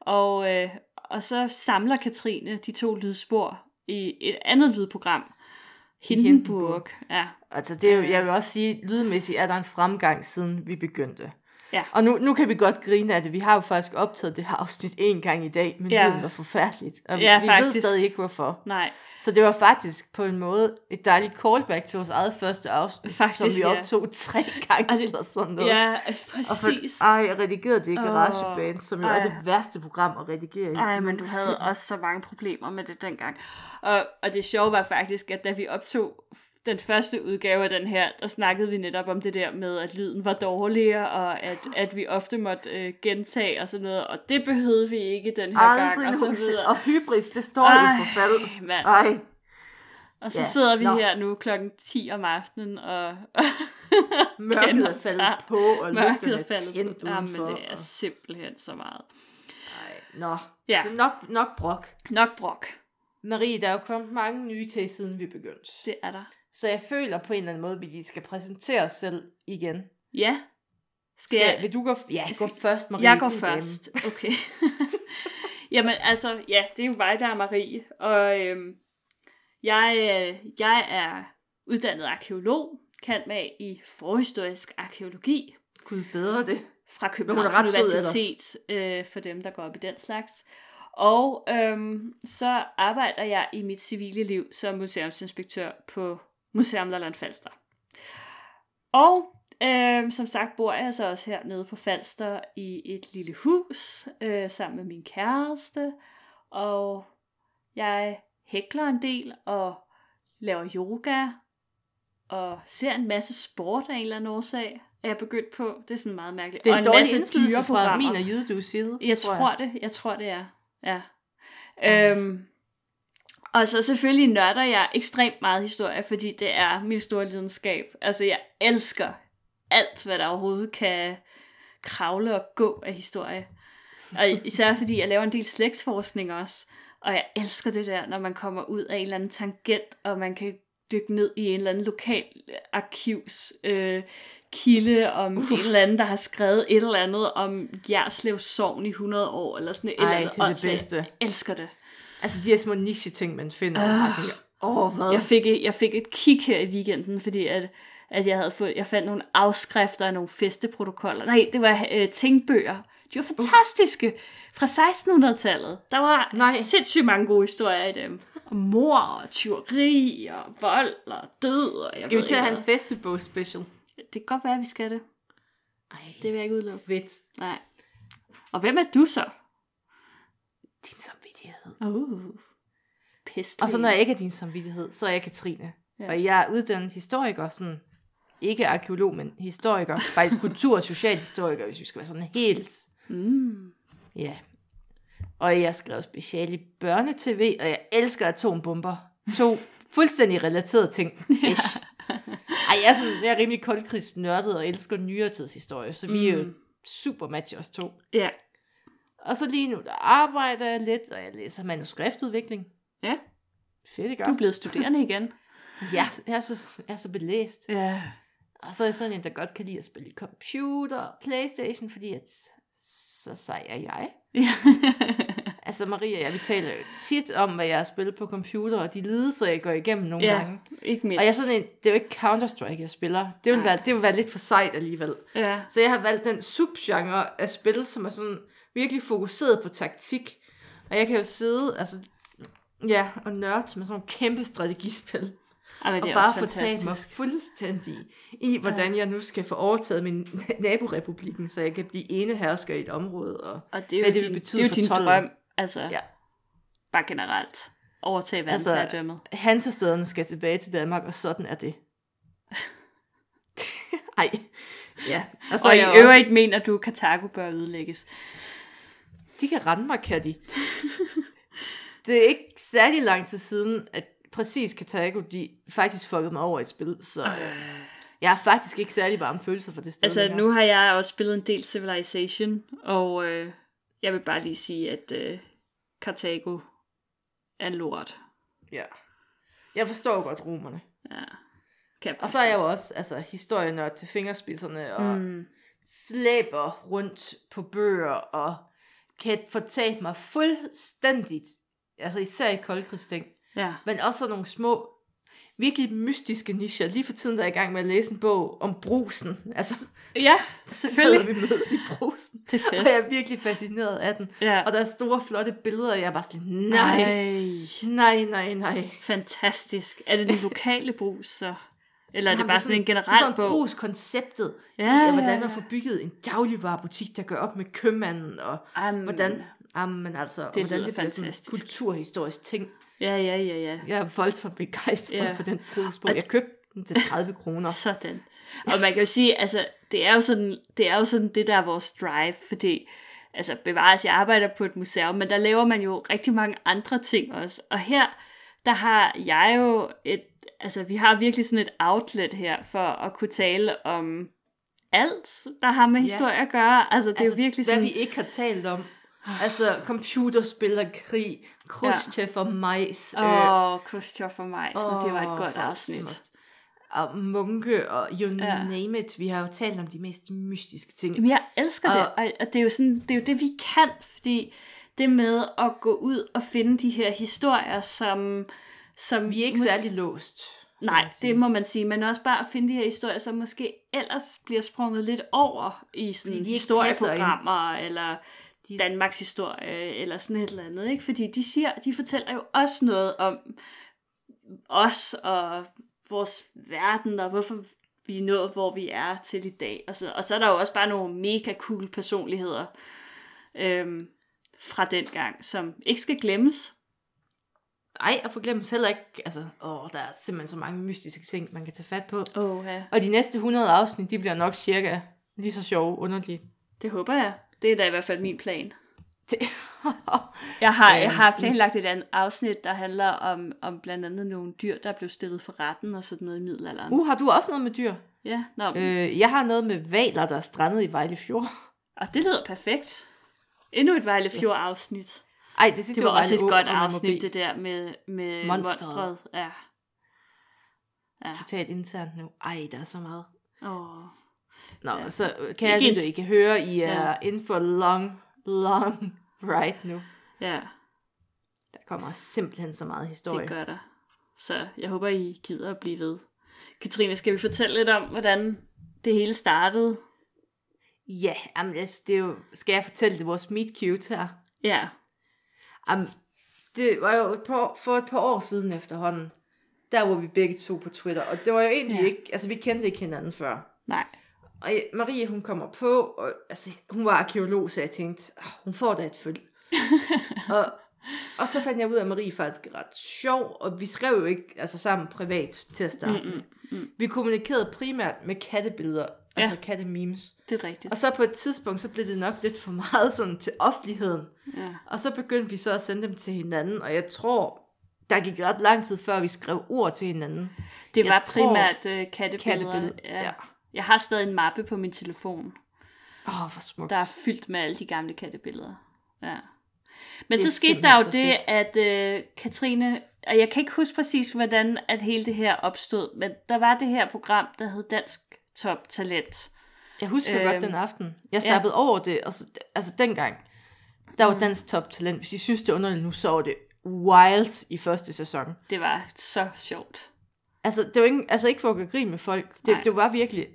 og, øh, og så samler Katrine de to lydspor i et andet lydprogram, Hindenburg. Hindenburg. Ja, Altså, det jo, jeg vil også sige, lydmæssigt er der en fremgang, siden vi begyndte. Ja. Og nu, nu kan vi godt grine af det. Vi har jo faktisk optaget det her afsnit en gang i dag, men Ja. ja. lyden var forfærdeligt. Og Ja, vi faktisk. ved stadig ikke, hvorfor. nej, Så det var faktisk på en måde et dejligt callback til vores eget første afsnit, Faktisk, som vi ja. optog tre gange Og det- eller sådan noget. ja, altså, Og for, præcis. ej, jeg redigerede det i GarageBand, som jo ej. er det værste program at redigere i. Ej, men du havde også så mange problemer med det dengang. Og, og det sjove var faktisk, at da vi optog den første udgave af den her, der snakkede vi netop om det der med, at lyden var dårligere, og at, at vi ofte måtte øh, gentage og sådan noget, og det behøvede vi ikke den her gang, Aldrig og så videre. Og hybris, det står Ej, i forfald. mand. Ej, Og så ja, sidder vi nå. her nu klokken 10 om aftenen, og mørket er faldet på, og mørket er faldet tændt på. Jamen, udenfor. det er simpelthen så meget. Ej, nå, Ja, det er nok, nok brok. nok brok. Marie, der er jo kommet mange nye til, siden vi begyndte. Det er der. Så jeg føler på en eller anden måde, at vi lige skal præsentere os selv igen. Ja. Skal, Skal, jeg, vil du gå, ja, gå først, Marie? Jeg går først. Okay. Jamen altså, ja, det er jo mig, der er Marie. Og øhm, jeg, øh, jeg er uddannet arkeolog, kan med i forhistorisk arkeologi Gud bedre det. fra Københavns ret Universitet, øh, for dem, der går op i den slags. Og øhm, så arbejder jeg i mit civile liv som museumsinspektør på Museum Lolland Falster. Og Øhm, som sagt bor jeg så også hernede på Falster i et lille hus øh, sammen med min kæreste. Og jeg hækler en del og laver yoga og ser en masse sport af en eller anden årsag. Er jeg begyndt på. Det er sådan meget mærkeligt. Det er og en masse indflydelse fra min og Jydedues side. Jeg tror, det. Jeg tror, det er. Ja. Øhm, og så selvfølgelig nørder jeg ekstremt meget historie, fordi det er min store lidenskab. Altså, jeg elsker alt, hvad der overhovedet kan kravle og gå af historie. Og især fordi jeg laver en del slægtsforskning også. Og jeg elsker det der, når man kommer ud af en eller anden tangent, og man kan dykke ned i en eller anden lokal arkivs øh, kilde om uh. en eller anden, der har skrevet et eller andet om Jerslev Sogn i 100 år, eller sådan et eller Ej, andet. det er det bedste. Jeg elsker det. Altså de her små niche-ting, man finder. Uh. Jeg tænker, åh, hvad? Jeg fik, et- jeg fik et kig her i weekenden, fordi at, at jeg havde fået, jeg fandt nogle afskrifter af nogle festeprotokoller. Nej, det var øh, tingbøger. De var fantastiske. Fra 1600-tallet. Der var Nej. sindssygt mange gode historier i dem. Og mor, og tyveri, og vold, og død. Og jeg Skal vi til at have en festebog special? Det kan godt være, at vi skal det. Ej, Det vil jeg ikke udelukke. fedt. Nej. Og hvem er du så? Din samvittighed. Uh, pest. Og så når jeg ikke er din samvittighed, så er jeg Katrine. Ja. Ja. Og jeg er uddannet historiker, sådan, ikke arkeolog, men historiker. Faktisk kultur- og socialhistoriker, hvis vi skal være sådan helt... Mm. Ja. Og jeg skrev special i børnetv, og jeg elsker atombomber. To fuldstændig relaterede ting. Ish. Ej, jeg er, sådan, jeg er rimelig koldkrigsnørdet og elsker nyere tidshistorie, så vi er jo Mm. super match os to. Ja. Og så lige nu, der arbejder jeg lidt, og jeg læser manuskriptudvikling. Ja. Fedt, ikke? Du er blevet studerende igen. Ja, jeg er så, jeg er så belæst. Ja. Og så er jeg sådan en, der godt kan lide at spille computer og Playstation, fordi at, så sej er jeg. ja. Altså Maria og jeg, vi taler jo tit om, hvad jeg har spillet på computer, og de lidelser, jeg går igennem nogle Ja. gange. ikke mindst. Og jeg er sådan en, det er jo ikke Counter-Strike, jeg spiller. Det vil, være, det vil være lidt for sejt alligevel. Ja. Så jeg har valgt den subgenre af spil, som er sådan virkelig fokuseret på taktik. Og jeg kan jo sidde, altså, ja, og nørde med sådan nogle kæmpe strategispil. Ej, men og det er bare også fortabe mig fuldstændig i, hvordan jeg nu skal få overtaget min naborepublikken, så jeg kan blive enehersker i et område. Og, Og det er jo hvad det vil din, betyde det er jo for din tolden. drøm. Altså, Ja. bare generelt. Overtage verdensherredømmet. Altså, Hansestederne skal tilbage til Danmark, og sådan er det. Ej. Ja. Og, så og i jeg også, øvrigt mener du, at Kartago bør ødelægges. De kan rende mig, kan de. det er ikke særlig lang tid siden, at præcis Kartago, de faktisk fuckede mig over i et spil, så øh, jeg har faktisk ikke særlig varme følelser for det sted Altså, længere. nu har jeg også spillet en del Civilization, og øh, jeg vil bare lige sige, at øh, Kartago er lort. Ja. Jeg forstår godt romerne. Ja. Kan Og så er jeg jo også altså, historienørd til fingerspidserne, og. Mm. slæber rundt på bøger, og kan fortabe mig fuldstændigt, altså især i koldkrigsting, Ja. men også nogle små, virkelig mystiske nicher. Lige for tiden der er jeg i gang med at læse en bog om brusen. Altså, ja, Selvfølgelig. vi mødes i brusen. Det er Og fedt. jeg er virkelig fascineret af den. Ja. Og der er store, flotte billeder, og jeg er bare sådan, nej, Ej, nej, nej, nej. fantastisk. Er det den lokale brus, så? Eller er det Jamen, bare sådan en Det er generel sådan bog? brugskonceptet. Ja, Ja, ja, hvordan man får bygget en dagligvarerbutik, der gør op med købmanden, og Jamen, hvordan, jamen altså, det hvordan det bliver sådan en kulturhistorisk ting. Ja, ja, ja, ja. Jeg er voldsomt begejstret Ja. for den brugsbog. Jeg købte den til 30 kroner. Sådan. Og man kan jo sige, altså, det er jo sådan, det er jo sådan det, der er vores drive, fordi, altså, bevares, jeg arbejder på et museum, men der laver man jo rigtig mange andre ting også. Og her, der har jeg jo et, altså, vi har virkelig sådan et outlet her, for at kunne tale om alt, der har med Ja. historie at gøre. Altså, det er altså, jo virkelig hvad sådan... vi ikke har talt om. Altså, computerspil og krig, Khrushchev og majs. Åh, oh, Khrushchev og mig, så det var et godt afsnit. Og munke og you Ja. name it. Vi har jo talt om de mest mystiske ting. Jamen, jeg elsker det, Og- og, og det, er jo sådan, det er jo det, vi kan, fordi det med at gå ud og finde de her historier, som... som Vi er ikke mås- særlig låst. Nej, det må man sige, men også bare at finde de her historier, som måske ellers bliver sprunget lidt over i sådan historieprogrammer, eller De- Danmarks historie, eller sådan et eller andet, ikke? Fordi de siger, de fortæller jo også noget om os og vores verden, og hvorfor vi er nået, hvor vi er til i dag. Og så, og så er der jo også bare nogle mega cool personligheder øhm, fra den gang, som ikke skal glemmes. Ej, og forglemmes heller ikke, altså, åh, der er simpelthen så mange mystiske ting, man kan tage fat på. Åh, ja. Og de næste 100 afsnit, de bliver nok cirka lige så sjove, underlige. Det håber jeg. Det er da i hvert fald min plan. Det... Jeg har, jeg har planlagt et andet afsnit, der handler om, om blandt andet nogle dyr, der blev stillet for retten og sådan noget i middelalderen. uh, har du også noget med dyr? Ja, nå, øh. Øh, jeg har noget med valer, der er strandet i Vejle Fjord. og det lyder perfekt. Endnu et Vejle Fjord afsnit. Ej, det sidste Det var også et godt afsnit, det der med, med Monsteret. monstret. Ja. Ja. Totalt internt nu. Ej, der er så meget. Åh. Nå, Ja. så øh, kan jeg Ikke lytte, int- I kan høre, I er ja. inden for long, long ride nu. Ja, Der kommer simpelthen så meget historie. det gør der. Så jeg håber, I gider at blive ved. Katrine, skal vi fortælle lidt om, hvordan det hele startede? Ja, jamen, altså, det er jo, skal jeg fortælle det vores meet cute her? Ja, Jamen, det var jo et par, for et par år siden efterhånden, der var vi begge to på Twitter, og det var jo egentlig Ja. ikke, altså vi kendte ikke hinanden før. nej. Og Marie, hun kommer på, og altså, hun var arkeolog, så jeg tænkte, "Ah, hun får da et følge. og, og så fandt jeg ud af, at Marie faktisk er ret sjov, og vi skrev jo ikke altså, sammen privat til at starte Mm, med. mm, mm. Vi kommunikerede primært med kattebilleder, Ja. altså kattememes. Det er rigtigt. Og så på et tidspunkt, så blev det nok lidt for meget sådan til offentligheden. Ja. Og så begyndte vi så at sende dem til hinanden, og jeg tror, der gik ret lang tid, før vi skrev ord til hinanden. Det Jeg var tror- primært øh, kattebilleder. Kattebilleder, Ja. ja. Jeg har stadig en mappe på min telefon, Åh, oh, hvor smukt. der er fyldt med alle de gamle kattebilleder. Ja. Men Det så skete der jo det, så at øh, Katrine, og jeg kan ikke huske præcis, hvordan at hele det her opstod, men der var det her program, der hed Dansk Top Talent. Jeg husker Øhm, godt den aften. Jeg ja. sappede over det, og så, altså dengang, der var Mm. dansk top talent. Hvis I synes, det er underligt nu, så var det wild i første sæson. Det var så sjovt. Altså, det var ikke, altså ikke for at gøre grin med folk. Det, Nej. det var virkelig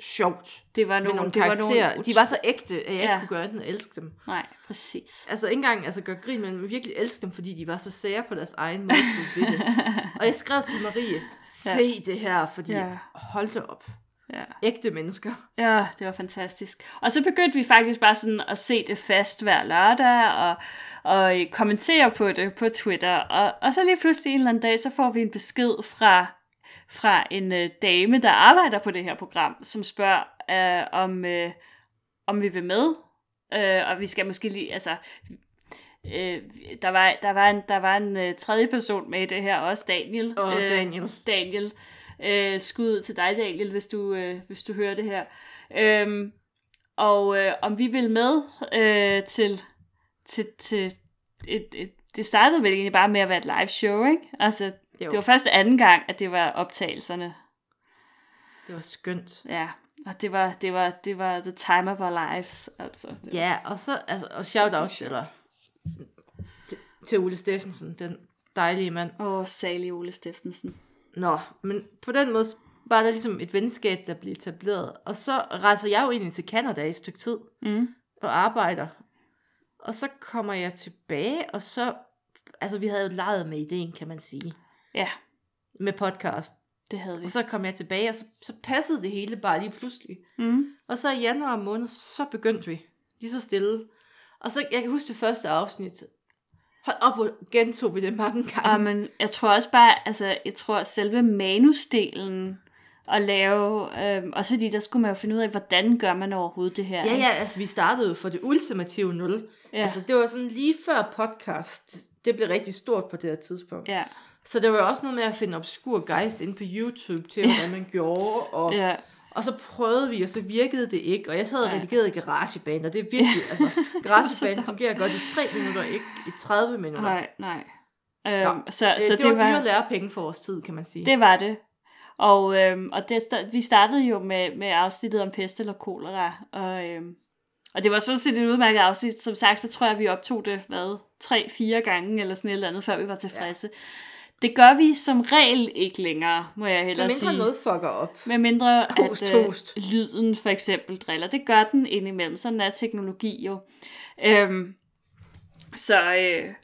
sjovt. Det var nogle, nogle det var karakterer. nogle De var så ægte, at jeg Ja. ikke kunne gøre andet end elske dem. Nej, præcis. Altså ikke engang altså, gøre grin, men virkelig elske dem, fordi de var så sære på deres egen måde ved det. Og jeg skrev til Marie, se ja. det her, fordi Ja. ja. hold det op. Ja. Ægte mennesker. Ja, det var fantastisk. Og så begyndte vi faktisk bare sådan at se det fast hver lørdag, og, og kommentere på det på Twitter. Og, og så lige pludselig en eller anden dag, så får vi en besked fra, fra en øh, dame, der arbejder på det her program, som spørger, øh, om, øh, om vi vil med. Øh, og vi skal måske lige, altså... Øh, der var, der var en, der var en øh, tredje person med i det her, også Daniel. Og Øh, Daniel. Daniel. Øh, skud ud til dig, Daniel, hvis du, øh, hvis du hører det her. Øhm, og øh, om vi vil med øh, til, til, til et, et, det startede vel egentlig bare med at være et live show, ikke? Altså, Jo. det var første anden gang, at det var optagelserne. Det var skønt. Ja, og det var, det var, det var the time of our lives, altså. Det Ja, og så, altså, og shout out eller, til, Ole Steffensen, den dejlige mand. var- Åh, salig Ole Steffensen. Nå, men på den måde var der ligesom et venskab, der blev etableret. Og så rejser jeg jo egentlig til Canada i et stykke tid Mm. og arbejder. Og så kommer jeg tilbage, og så, altså vi havde jo leget med ideen, kan man sige, Ja, med podcast. det havde vi. Og så kom jeg tilbage, og så, så passede det hele bare lige pludselig. Mm. Og så i januar måned, så begyndte vi. Lige så stille. Og så, jeg kan huske det første afsnit. Hold op, hvor gentog vi det mange gange. Og men jeg tror også bare, altså, jeg tror at selve manusdelen at lave, øhm, også fordi der skulle man jo finde ud af, hvordan gør man overhovedet det her. Ja, ja, altså vi startede for det ultimative nul. Ja. Ja. Altså det var sådan lige før podcast, det blev rigtig stort på det her tidspunkt. Ja. Ja, Så det var også noget med at finde obskur guys inde på YouTube til, hvordan man gjorde. Og, ja. Og så prøvede vi, og så virkede det ikke. Og jeg sad og Nej. redigerede i garageband, og det er virkelig, altså garageband fungerer godt i 3 minutter, ikke i 30 minutter. Nej, nej. Øhm, Nå, så, Øh, så det, det var dyre lærepenge for vores tid, kan man sige. Det var det. Og, øhm, og det, vi startede jo med, med afsnittet om pest eller kolera, og, øhm, og det var sådan set et udmærket afsnit. Som sagt, så tror jeg, vi optog det, hvad, tre-fire gange eller sådan et eller andet, før vi var tilfredse. Ja. Det gør vi som regel ikke længere, må jeg hellere sige. mindre noget fucker op. Med mindre at øh, toast. lyden for eksempel driller. Det gør den indimellem. Sådan er teknologi jo. Øhm, så øh,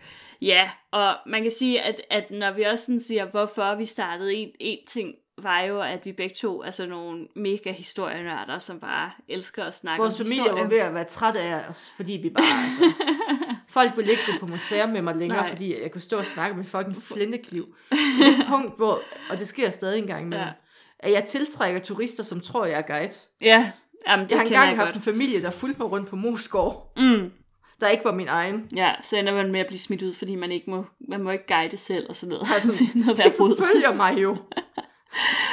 ja, og man kan sige, at, at når vi også sådan siger, hvorfor vi startede en, en ting var jo, at vi begge to er sådan nogle mega historienørder, som bare elsker at snakke Vores om familie historie. var ved at være træt af os, fordi vi bare, altså... Folk ville ikke gå på museum med mig længere, Nej. Fordi jeg kunne stå og snakke med fucking flintekniv. Til det punkt, hvor, og det sker stadig en gang imellem, Ja. at jeg tiltrækker turister, som tror, jeg er guide. Ja, jamen, det Jeg har engang jeg haft godt. en familie, der fulgte mig rundt på Moskov, Mm. der ikke var min egen. Ja, så ender man med at blive smidt ud, fordi man ikke må, man må ikke guide selv og sådan noget. Altså, det noget. De følger mig jo.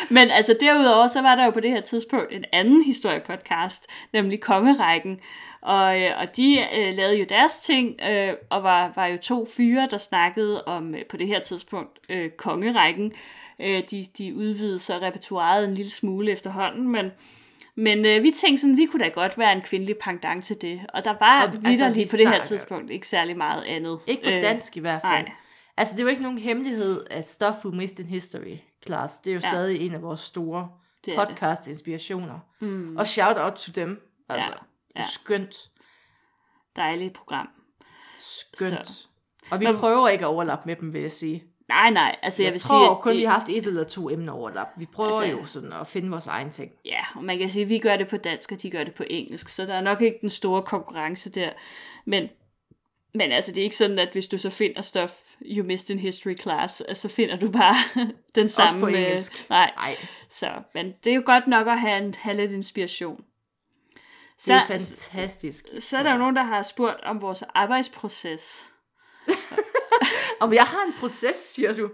Men altså derudover, så var der jo på det her tidspunkt en anden historiepodcast, nemlig Kongerækken. Og, øh, og de øh, lavede jo deres ting, øh, og var, var jo to fyre, der snakkede om, øh, på det her tidspunkt, øh, Kongerækken. Øh, de, de udvidede så repertoireet en lille smule efterhånden, men, men øh, vi tænkte sådan, vi kunne da godt være en kvindelig pendant til det. Og der var Og, altså, lige på det her tidspunkt ikke særlig meget andet. Ikke på Øh, dansk i hvert fald. nej. Altså, det er jo ikke nogen hemmelighed, at Stuff We Missed in History class, det er jo Ja. stadig en af vores store er podcast-inspirationer. Mm, Og shout out to dem. Altså, Ja, ja. skønt. dejligt program. Skønt. Så. Og vi Men- prøver ikke at overlappe med dem, vil jeg sige. Nej, nej, altså jeg, Jeg, vil tror sige, at kun, det- vi har haft et eller to emner overlap. Vi prøver Altså- jo sådan at finde vores egen ting. Ja, og man kan sige, at vi gør det på dansk, og de gør det på engelsk, så der er nok ikke den store konkurrence der. Men, men altså, det er ikke sådan, at hvis du så finder stuff, you missed in history class, altså, så finder du bare den samme... på øh, engelsk. nej, Nej, så, men det er jo godt nok at have, en, have lidt inspiration. Det Så, er fantastisk. så er der jo nogen, der har spurgt om vores arbejdsproces. Om jeg har en proces, siger du.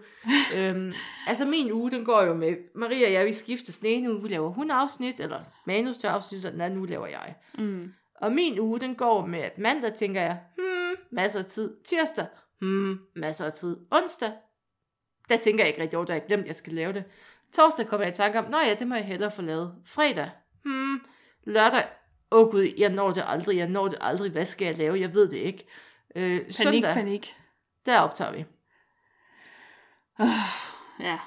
øhm, altså min uge, den går jo med, Maria og jeg, vi skiftes. Den ene uge, vi laver hun afsnit, eller manus til afsnit, og den anden uge laver jeg. Mm. Og min uge, den går med, at mandag tænker jeg, hmm, masser af tid. Tirsdag, hmm, masser af tid. Onsdag, der tænker jeg ikke rigtig over, der jeg glemt, jeg skal lave det. Torsdag kommer jeg i tanke om, nå ja, det må jeg hellere få lavet. Fredag, hmm, lørdag, åh oh gud, jeg når det aldrig, jeg når det aldrig, hvad skal jeg lave, jeg ved det ikke. Øh, Panik, søndag, panik. der optager vi. Ja,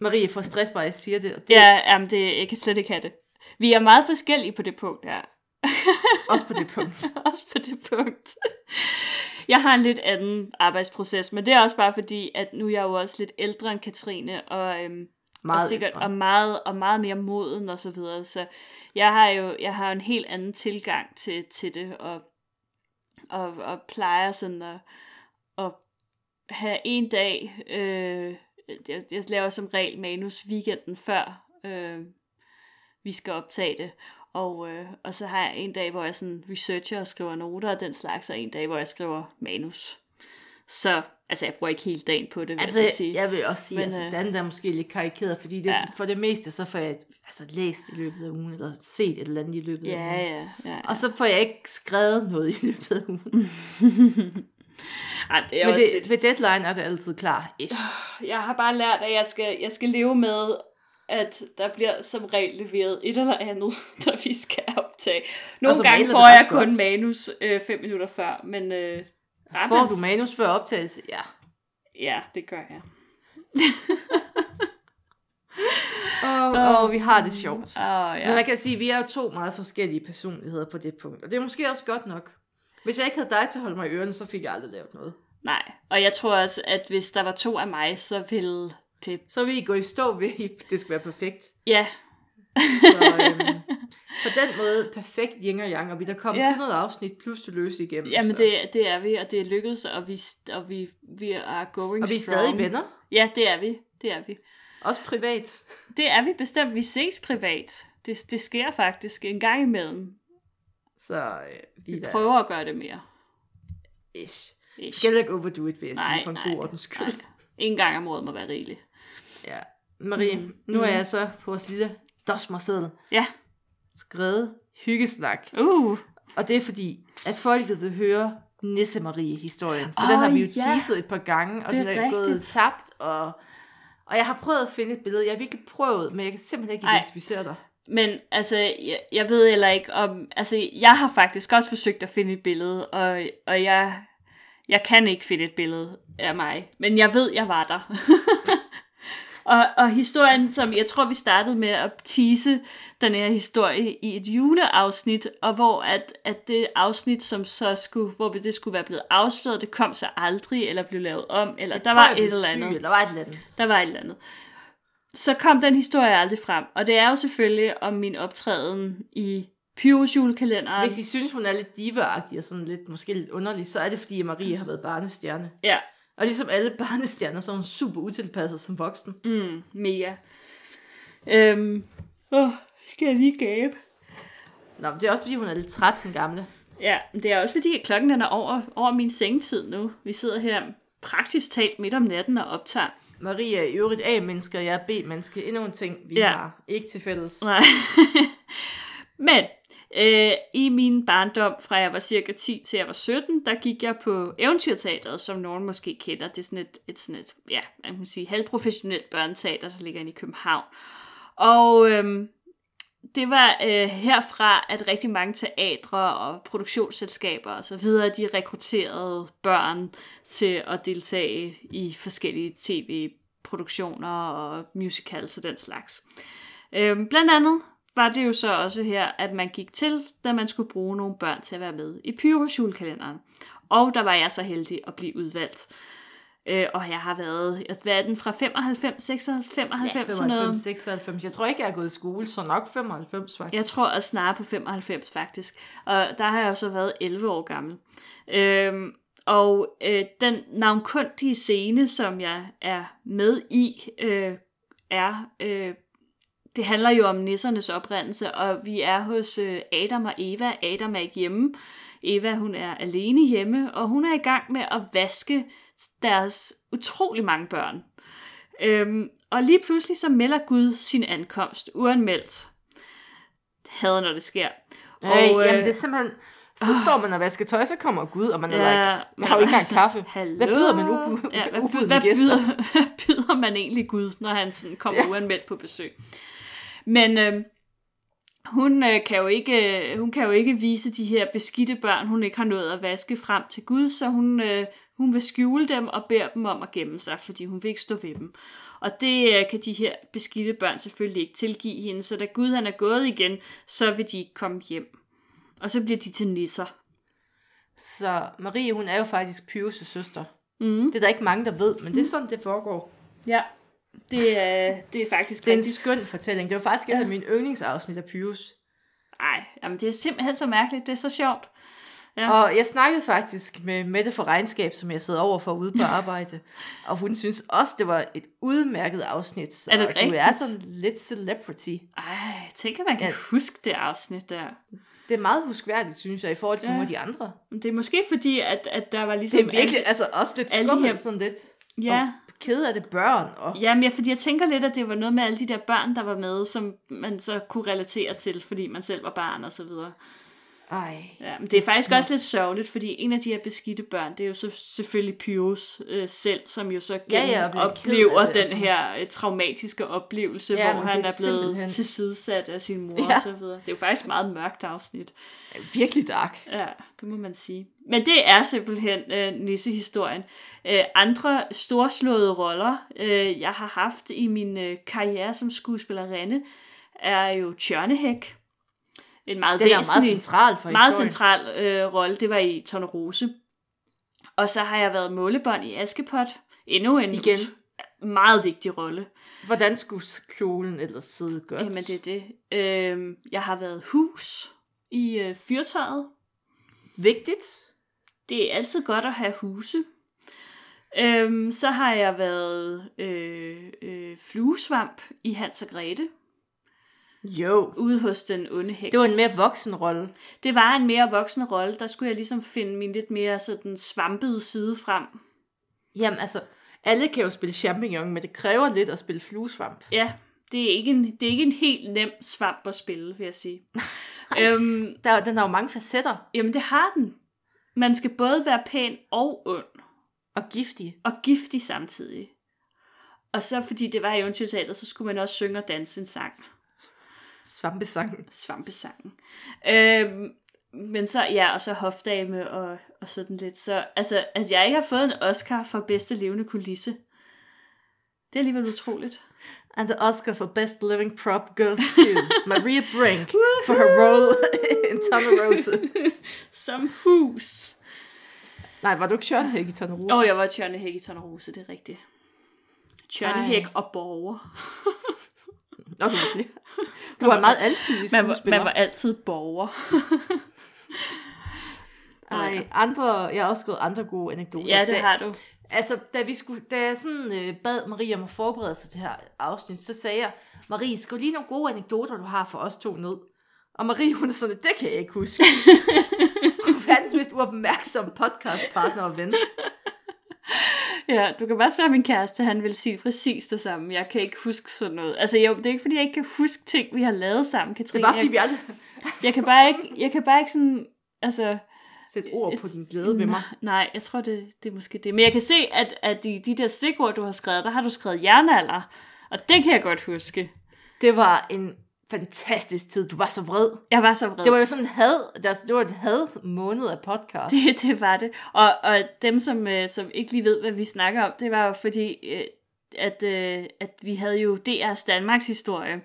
Marie får stress bare, jeg siger det, og det ja jamen det, jeg kan slet ikke have det. Vi er meget forskellige på det punkt her. også på det punkt. også på det punkt. Jeg har en lidt anden arbejdsproces, men det er også bare fordi, at nu er jeg jo også lidt ældre end Katrine, og, øhm, Meget og, sikkert, ældre. og, meget, og meget mere moden og så videre. Så jeg har jo jeg har en helt anden tilgang til, til det, og, og, og plejer sådan at, at have en dag, øh, jeg, jeg laver som regel manus weekenden før, øh, vi skal optage det. Og, øh, og så har jeg en dag, hvor jeg sådan researcher og skriver noter og den slags, og en dag, hvor jeg skriver manus. Så, altså jeg bruger ikke hele dagen på det, vil Altså, jeg sige. jeg vil også sige, Men, altså, øh, den der er måske lidt karikeret, fordi det, Ja. for det meste, så får jeg altså, læst i løbet af ugen, eller set et eller andet i løbet af Ja, ugen. ja, ja. ja. Og så får jeg ikke skrevet noget i løbet af ugen. Ej, det er Men også det, lidt... ved deadline er det altid klar. Ish. Jeg har bare lært, at jeg skal, jeg skal leve med, at der bliver som regel leveret et eller andet, når vi skal optage. Nogle gange får jeg kun godt. manus øh, fem minutter før, men øh, Får andre- du manus før optagelse? Ja. Ja, det gør jeg. Og, og, og vi har det sjovt. Åh, Ja. Men man kan sige, at vi er jo to meget forskellige personligheder på det punkt. Og det er måske også godt nok. Hvis jeg ikke havde dig til at holde mig i ørerne, så fik jeg aldrig lavet noget. Nej, og jeg tror også, at hvis der var to af mig, så ville det... Så vil I gå i stå ved, det skal være perfekt. Ja, Så øhm, på den måde, perfekt yin og yang, og vi der kom Ja. ja. 100 afsnit plus til løse igennem. jamen så. det, det er vi, og det er lykkedes, og vi, og vi, vi er going Og vi er strong. stadig venner, Ja, det er vi. Det er vi. også privat. Det er vi bestemt. Vi ses privat. Det, det sker faktisk en gang imellem. Så øh, vi Vi er da, prøver at gøre det mere. ish. Ish. Skal ikke overdo it, vil jeg Nej, sige, for en nej, god ordens skyld. nej. En gang om året må være rigeligt. Ja. Marie, Mm. nu er Mm. jeg så på vores lille dosmerseddel Ja. Skrevet hyggesnak. Uh. Og det er fordi, at folket vil høre Nisse Marie-historien. For Åh, den har vi jo ja. teaset et par gange, og Det er den er gået rigtigt. tabt. Og, og jeg har prøvet at finde et billede. Jeg har virkelig prøvet, men jeg kan simpelthen ikke Ej. identificere dig. Men altså, jeg, jeg ved heller ikke om... Altså, jeg har faktisk også forsøgt at finde et billede, og, og jeg, jeg kan ikke finde et billede af mig. Men jeg ved, jeg var der. og, og historien, som jeg tror, vi startede med at tease den her historie i et juleafsnit, og hvor at, at det afsnit, som så skulle, hvor det skulle være blevet afsløret, det kom så aldrig, eller blev lavet om, eller Jeg der tror, var et eller syg, andet. Eller der var et eller andet. Der var et eller andet. så kom den historie aldrig frem. Og det er jo selvfølgelig om min optræden i Pyrus julekalenderen. Hvis I synes, hun er lidt diva og sådan lidt, måske lidt underlig, så er det, fordi Marie har været barnestjerne. Ja, Og ligesom alle barnestjerner, så er hun super utilpasset som voksen. mm, mega. Øhm, åh, skal jeg lige gabe? Nå, men det er også, fordi hun er lidt træt, den gamle. Ja, men det er også fordi, at klokken den er over, over min sengetid nu. Vi sidder her praktisk talt midt om natten og optager. Marie er i øvrigt A-menneske, og jeg er B-menneske. Endnu en ting, vi ja. har. Ikke til fælles. Nej. Men øh, i min barndom, fra jeg var cirka 10 til jeg var 17, der gik jeg på Eventyrteateret, som nogen måske kender. Det er sådan et, et, sådan et ja, man kan sige, halvprofessionelt børneteater, der ligger inde i København. Og øhm, det var øh, herfra, at rigtig mange teatre og produktionsselskaber og så videre, de rekrutterede børn til at deltage i forskellige tv-produktioner og musicals og den slags. Øhm, blandt andet var det jo så også her, at man gik til, da man skulle bruge nogle børn til at være med i Pyrus julekalenderen. Og der var jeg så heldig at blive udvalgt. Øh, og jeg har været, hvad er den, fra 95, 96, 95, sådan noget. 95, 96. Jeg tror ikke, jeg har gået i skole, så nok 95 faktisk. Jeg tror også snarere på 95 faktisk. Og der har jeg jo så været 11 år gammel. Øhm, og øh, den navnkundige scene, som jeg er med i, øh, er... Øh, det handler jo om nissernes oprindelse, og vi er hos øh, Adam og Eva. Adam er ikke hjemme. Eva, hun er alene hjemme, og hun er i gang med at vaske deres utrolig mange børn. Øhm, og lige pludselig så melder Gud sin ankomst, uanmeldt. Hader, når det sker. Og, Og, øh, øh, jamen, det er simpelthen... Så står man og vasker tøj, så kommer Gud, og man er like, jeg har jo ikke engang kaffe. Hallo? Hvad byder man ubu- ja, hvad, hvad, byder, hvad byder man egentlig Gud, når han sådan kommer ja. uanmeldt på besøg? Men øh, hun, øh, kan jo ikke, øh, hun kan jo ikke vise de her beskidte børn, hun ikke har nået at vaske frem til Gud, så hun, øh, hun vil skjule dem og beder dem om at gemme sig, fordi hun vil ikke stå ved dem. Og det øh, kan de her beskidte børn selvfølgelig ikke tilgive hende, så da Gud han er gået igen, så vil de ikke komme hjem. Og så bliver de til nisser. Så Marie, hun er jo faktisk Pyrus' søster. Mm. Det er der ikke mange, der ved, men det er sådan, det foregår. Ja, det er, det er faktisk Det er en rigtigt. skøn fortælling. Det var faktisk et af mine yndlingsafsnit af Pyrus. Ej, jamen det er simpelthen så mærkeligt. Det er så sjovt. Ja. Og jeg snakkede faktisk med Mette for Regnskab, som jeg sidder over for ude på arbejde. og hun synes også, det var et udmærket afsnit. Så Er det Du er rigtigt? sådan lidt celebrity. Ej, tænk, at man kan Ja. huske det afsnit der. Det er meget huskværdigt, synes jeg, i forhold til Ja. nogle af de andre. Men Det er måske fordi, at, at der var Det ligesom... er virkelig, altså også lidt alle de skummelt, her- sådan lidt. Ja, Og kede af det børn. Og... Jamen, ja, fordi jeg tænker lidt, at det var noget med alle de der børn, der var med, som man så kunne relatere til, fordi man selv var barn og så videre. Ej. Ja, men det er faktisk også lidt sørgeligt, fordi en af de her beskidte børn, det er jo så selvfølgelig Pyrus øh, selv, som jo så Ja, ja, oplever det, den altså. her øh, traumatiske oplevelse, Ja, hvor han er er blevet simpelthen- tilsidesat af sin mor Ja. og så videre. Det er jo faktisk et meget mørkt afsnit. Virkelig dark. Ja, det må man sige. Men det er simpelthen øh, nissehistorien. Øh, andre storslåede roller, øh, jeg har haft i min øh, karriere som skuespillerinde, er jo Tjørnehæk. En meget Den er væsentlig, meget central for meget historien. central øh, rolle. Det var i Tornerose. Og så har jeg været målebånd i Askepot. Endnu en Igen. meget vigtig rolle. Hvordan skulle kjolen ellers sidde godt? Jamen det er det. Øh, jeg har været hus i øh, Fyrtøjet. Vigtigt. Det er altid godt at have huse. Øhm, så har jeg været øh, øh, fluesvamp i Hans og Grete, Jo. ude hos den onde heks. Det var en mere voksen rolle. det var en mere voksen rolle. Der skulle jeg ligesom finde min lidt mere sådan svampede side frem. Jamen altså, alle kan jo spille champignon, men det kræver lidt at spille fluesvamp. Ja, det er ikke en, det er ikke en helt nem svamp at spille, vil jeg sige. øhm, Der, er- den har jo mange facetter jamen, det har den. Man skal både være pæn og ond. og giftige. og giftig samtidig. Og så fordi det var i eventyrteater, så skulle man også synge og danse en sang. Svampesangen. Svampesangen. Øhm, men så, ja, og så hofdame og, og sådan lidt. Så altså, at jeg ikke har fået en Oscar for bedste levende kulisse, det er alligevel utroligt. And the Oscar for Best Living Prop goes to Maria Brink for her role in Rose. Som hus. Nej, var du ikke Tjørnhæk i Rose? Åh, oh, jeg var Tjørne Hæk i Rose, det er rigtigt. Johnny Ej. Hæk og Borger. Nå, du var flere. Du var meget altid Man var, man var altid borger. Ej, andre, jeg har også skrevet andre gode anekdoter. Ja, det Da- har du. Altså, da, vi skulle, da jeg sådan, øh, bad Marie om at forberede sig til det her afsnit, så sagde jeg, Marie, skriv lige nogle gode anekdoter, du har for os to ned. Og Marie, hun er sådan, det kan jeg ikke huske. Hun er verdens mest uopmærksomme podcastpartner og ven. Ja, du kan bare spørge min kæreste, han vil sige præcis det samme. Jeg kan ikke huske sådan noget. Altså, jo, det er ikke, fordi jeg ikke kan huske ting, vi har lavet sammen, Det er Katrine. bare, fordi vi aldrig jeg, kan bare ikke, jeg kan bare ikke sådan, altså... sætte ord på din glæde ved mig. Nej, jeg tror, det, det er måske det. Men jeg kan se, at, at i de der stikord, du har skrevet, der har du skrevet jernalder. Og det kan jeg godt huske. Det var en fantastisk tid. Du var så vred. Jeg var så vred. Det var jo sådan en had, det var et had måned af podcast. Det, det var det. Og, og dem, som, øh, som ikke lige ved, hvad vi snakker om, det var jo fordi, øh, at, øh, at vi havde jo DR's Danmarks historie.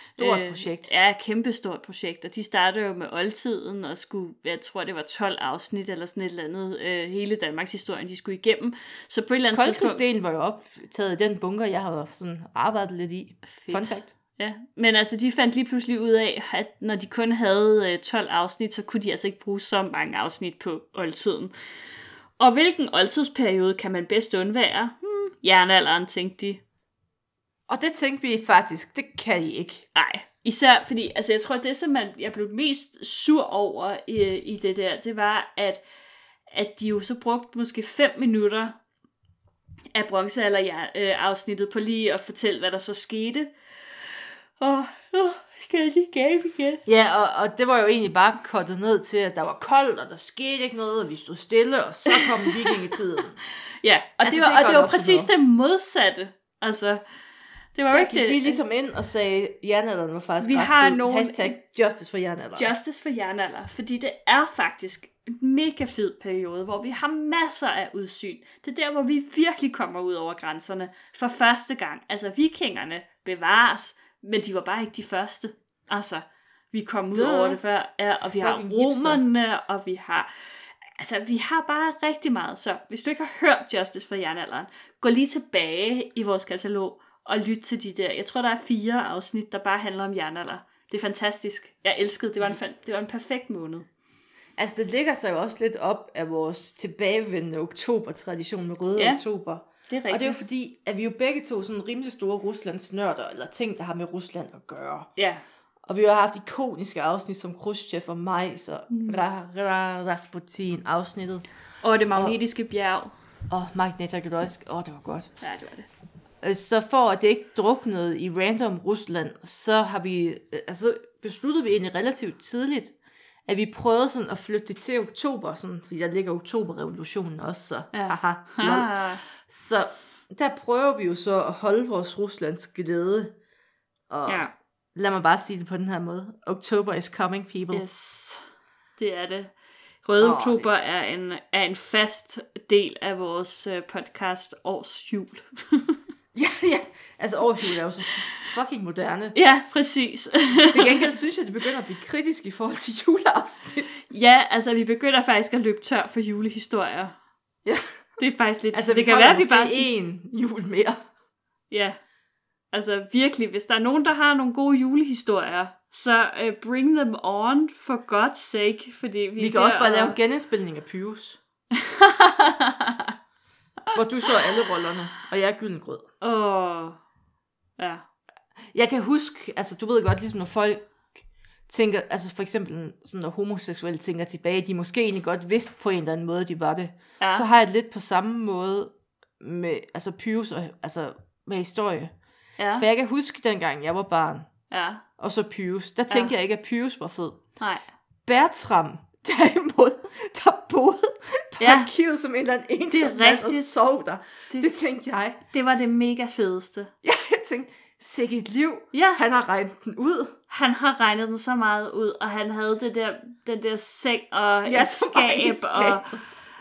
Stort projekt. Ja, kæmpe stort projekt. Og de startede jo med oldtiden og skulle, jeg tror det var 12 afsnit eller sådan et eller andet, øh, hele Danmarks historie, de skulle igennem. Så på et eller andet tidspunkt... Var jo optaget i den bunker, jeg har sådan arbejdet lidt i. Fedt. Fun fact. Ja, men altså de fandt lige pludselig ud af, at når de kun havde øh, 12 afsnit, så kunne de altså ikke bruge så mange afsnit på oldtiden. Og hvilken oldtidsperiode kan man bedst undvære? Hmm, jernalderen, tænkte de. Og det tænkte vi faktisk, det kan I ikke. Nej, især fordi, altså jeg tror, det som man, jeg blev mest sur over i, i det der, det var, at, at de jo så brugte måske 5 minutter af bronzealder-afsnittet på lige at fortælle, hvad der så skete. Og åh, skal jeg lige gabe igen? Ja, og, og det var jo egentlig bare kortet ned til, at der var koldt, og der skete ikke noget, og vi stod stille, og så kom vikingetiden. Ja, og, Altså, det var, det og det var præcis det modsatte. Altså, det var Der ikke gik det. vi ligesom ind og sagde, jernalderen var faktisk Vi ret har fed. nogen- Hashtag justice for jernalderen. Justice for jernalder, fordi det er faktisk en mega fed periode, hvor vi har masser af udsyn. Det er der, hvor vi virkelig kommer ud over grænserne for første gang. Altså, vikingerne bevares, men de var bare ikke de første. Altså, vi kom ud Det er over det før, ja, og vi har hipster. romerne, og vi har... Altså, vi har bare rigtig meget. Så hvis du ikke har hørt Justice for jernalderen, gå lige tilbage i vores katalog og lyt til de der. Jeg tror, der er fire afsnit, der bare handler om jernalder. Det er fantastisk. Jeg elskede det. Var en, det var en perfekt måned. Altså, det ligger sig jo også lidt op af vores tilbagevendende oktober-tradition med røde Ja, oktober. Det er rigtigt. Og det er jo fordi, at vi jo begge to sådan rimelig store Ruslands nørder, eller ting, der har med Rusland at gøre. Ja. Og vi har haft ikoniske afsnit som Khrushchev og Majs og Mm. Ra- Ra- Rasputin afsnittet. Og det magnetiske bjerg. Og Magnetogorsk, åh, oh, det var godt. Ja, det var det. Øh, Så for at det ikke druknede i random Rusland, så har vi, øh, altså besluttede vi egentlig relativt tidligt, at vi prøvede sådan at flytte det til oktober, sådan, fordi der ligger oktoberrevolutionen også, så Ja. haha, lol. Ah, Så der prøver vi jo så at holde vores Ruslands glæde. Og ja. lad mig bare sige det på den her måde. October is coming, people. Yes. Det er det. Røde Åh, oktober er en, er en fast del af vores øh, podcast Års Jul. Ja, ja. Altså årsjul er jo så fucking moderne. ja, præcis. Til gengæld synes jeg, det begynder at blive kritisk i forhold til juleafsnit. ja, altså vi begynder faktisk at løbe tør for julehistorier. Ja. Det er faktisk lidt... Altså, det kan være, at vi bare... en jul mere. Ja. Altså virkelig, hvis der er nogen, der har nogle gode julehistorier, så uh, bring them on, for God's sake. Fordi vi, Vi kan også bare at- lave en genindspilning af Pyrus. hvor du så alle rollerne, og jeg er Gyldengrød. Åh. Ja. Jeg kan huske, altså du ved godt, ligesom når folk tænker, altså for eksempel sådan når homoseksuelle tænker tilbage, de måske egentlig godt vidste på en eller anden måde, de var det. ja. Så har jeg det lidt på samme måde med altså Pyrus og altså med historie. ja. For jeg kan huske dengang jeg var barn, ja. og så Pyrus, der tænkte Ja. jeg ikke, at Pyrus var fed. Nej. Bertram, derimod, der boede Ja. arkivet som en eller anden ensom mand og sov der. Det- Det, det tænkte jeg. Det var det mega fedeste. Jeg tænkte, sikke et liv. Ja. Han har regnet den ud. Han har regnet den så meget ud, og han havde det der, den der seng og Ja, et skab. Og,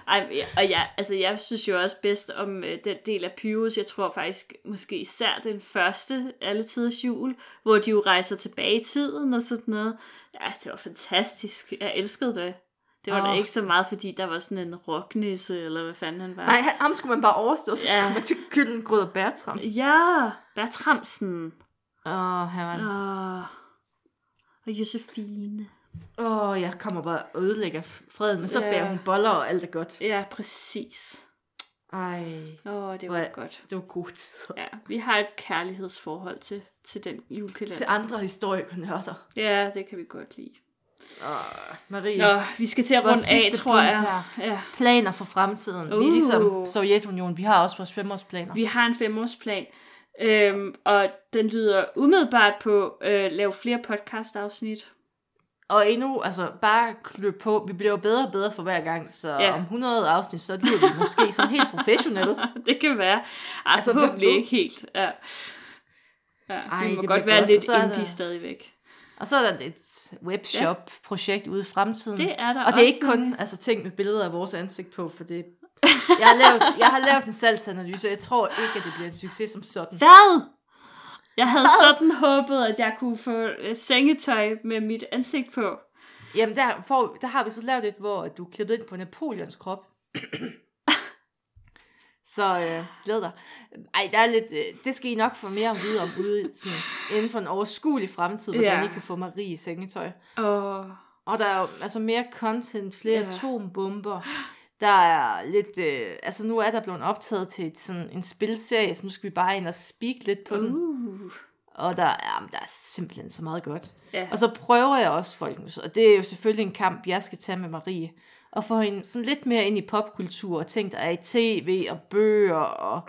ej, ja, og ja, altså, jeg synes jo også bedst om øh, den del af Pyrus. Jeg tror faktisk måske især den første, alle tiders jul, hvor de jo rejser tilbage i tiden og sådan noget. Ja, det var fantastisk. Jeg elskede det. Det var oh. da ikke så meget, fordi der var sådan en rocknisse, eller hvad fanden han var. Nej, ham skulle man bare overstå, så Ja. skulle man til Gyldengrød og Bertram. Ja, Bertramsen. Åh, han var... Og, og Josefine. Åh, jeg kommer bare og ødelægger freden, men så Ja. bærer hun boller, og alt er godt. Ja, præcis. Ej, Åh, oh, det Hvor var er- godt. det var gode tider. Ja, vi har et kærlighedsforhold til, til den Til julekalender. andre historikernørder. Ja, det kan vi godt lide. Åh, Marie, Nå, vi skal til at runde af, tror jeg. Ja. planer for fremtiden. Vi er Uh. ligesom Sovjetunionen, vi har også vores femårsplaner. Vi har en femårsplan, øhm, og den lyder umiddelbart på øh, lave flere podcast-afsnit. Og endnu, altså bare klø på, vi bliver jo bedre og bedre for hver gang, så Ja. om 100 afsnit, så lyder vi måske sådan helt professionelle. det kan være. Altså, Altså, forhåbentlig ikke helt. Ja. Ja, Ej, vi må det godt bliver være godt, lidt indie der- stadigvæk. Og så er der et webshop-projekt ude i fremtiden. Det er der og det er ikke kun altså, ting med billeder af vores ansigt på, for det... Jeg har lavet, jeg har lavet en salgsanalyse, og jeg tror ikke, at det bliver en succes som sådan. Hvad? Jeg havde sådan håbet, at jeg kunne få øh, sengetøj med mit ansigt på. Jamen, der, får, der har vi så lavet et, hvor du klippet ind på Napoleons krop. Så øh, glæd dig. Ej, der er lidt, øh, det skal I nok få mere at vide om ude sådan, inden for en overskuelig fremtid, hvordan Ja. I kan få Marie i sengetøj. Og Og der er jo altså mere content, flere Ja. ja. atombomber. Der er lidt, øh, altså nu er der blevet optaget til et, sådan en spilserie, så nu skal vi bare ind og speak lidt på uh. den. Og der er, der er simpelthen så meget godt. ja. Og så prøver jeg også, folkens, og det er jo selvfølgelig en kamp, jeg skal tage med Marie, og få hende sådan lidt mere ind i popkultur, og ting, der er i tv og bøger, og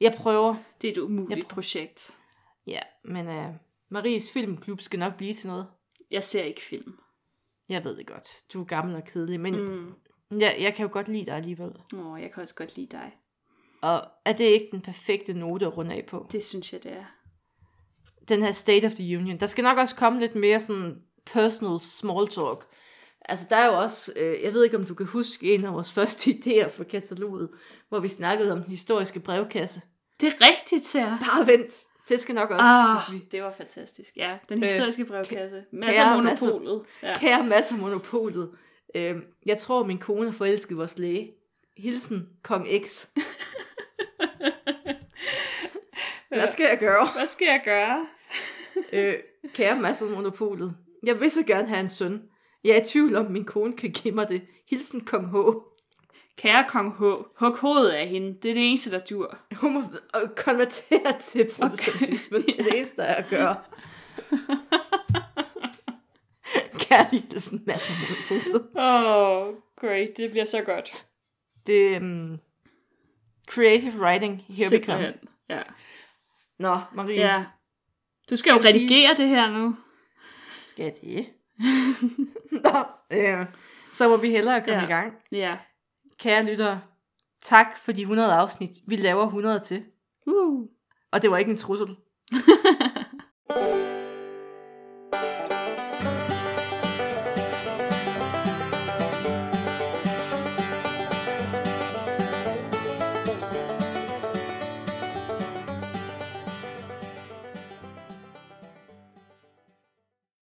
jeg prøver. det er et umuligt prøver. projekt. Ja, men uh, Maries filmklub skal nok blive til noget. Jeg ser ikke film. Jeg ved det godt, du er gammel og kedelig, men Mm. jeg, jeg kan jo godt lide dig alligevel. Åh, jeg kan også godt lide dig. Og er det ikke den perfekte note at runde af på? Det synes jeg, det er. Den her State of the Union. Der skal nok også komme lidt mere sådan personal small talk. Altså der er jo også, øh, jeg ved ikke om du kan huske en af vores første idéer for kataloget, hvor vi snakkede om den historiske brevkasse. Det er rigtigt, Sarah. Bare vent, det skal nok også, Ah, vi... det var fantastisk. Ja, den Øh, historiske brevkasse. Masser kære af monopolet. Ja. Kære masser af monopolet. Øh, jeg tror, min kone har forelsket vores læge. Hilsen, Kong X. Hvad skal jeg gøre? Hvad skal jeg gøre? Øh, kære masser af monopolet. Jeg vil så gerne have en søn. Jeg er i tvivl om, min kone kan give mig det. Hilsen Kong H. Kære kong H. Hug hovedet af hende. Det er det eneste, der dur. Hun må konvertere til protestantismen. Okay. Det er det eneste, der er at gøre. Masser af monopolet. Åh, oh, great. Det bliver så godt. Det er um, creative writing. Here we come. Simpelthen. Ja. Nå, Marie. ja. Du skal jo Skal sige- redigere det her nu. Skal det? Nå, øh, så må vi hellere komme Ja. i gang. Ja. Kære lyttere, tak for de 100 afsnit. Vi laver 100 til. Uh. Og det var ikke en trussel.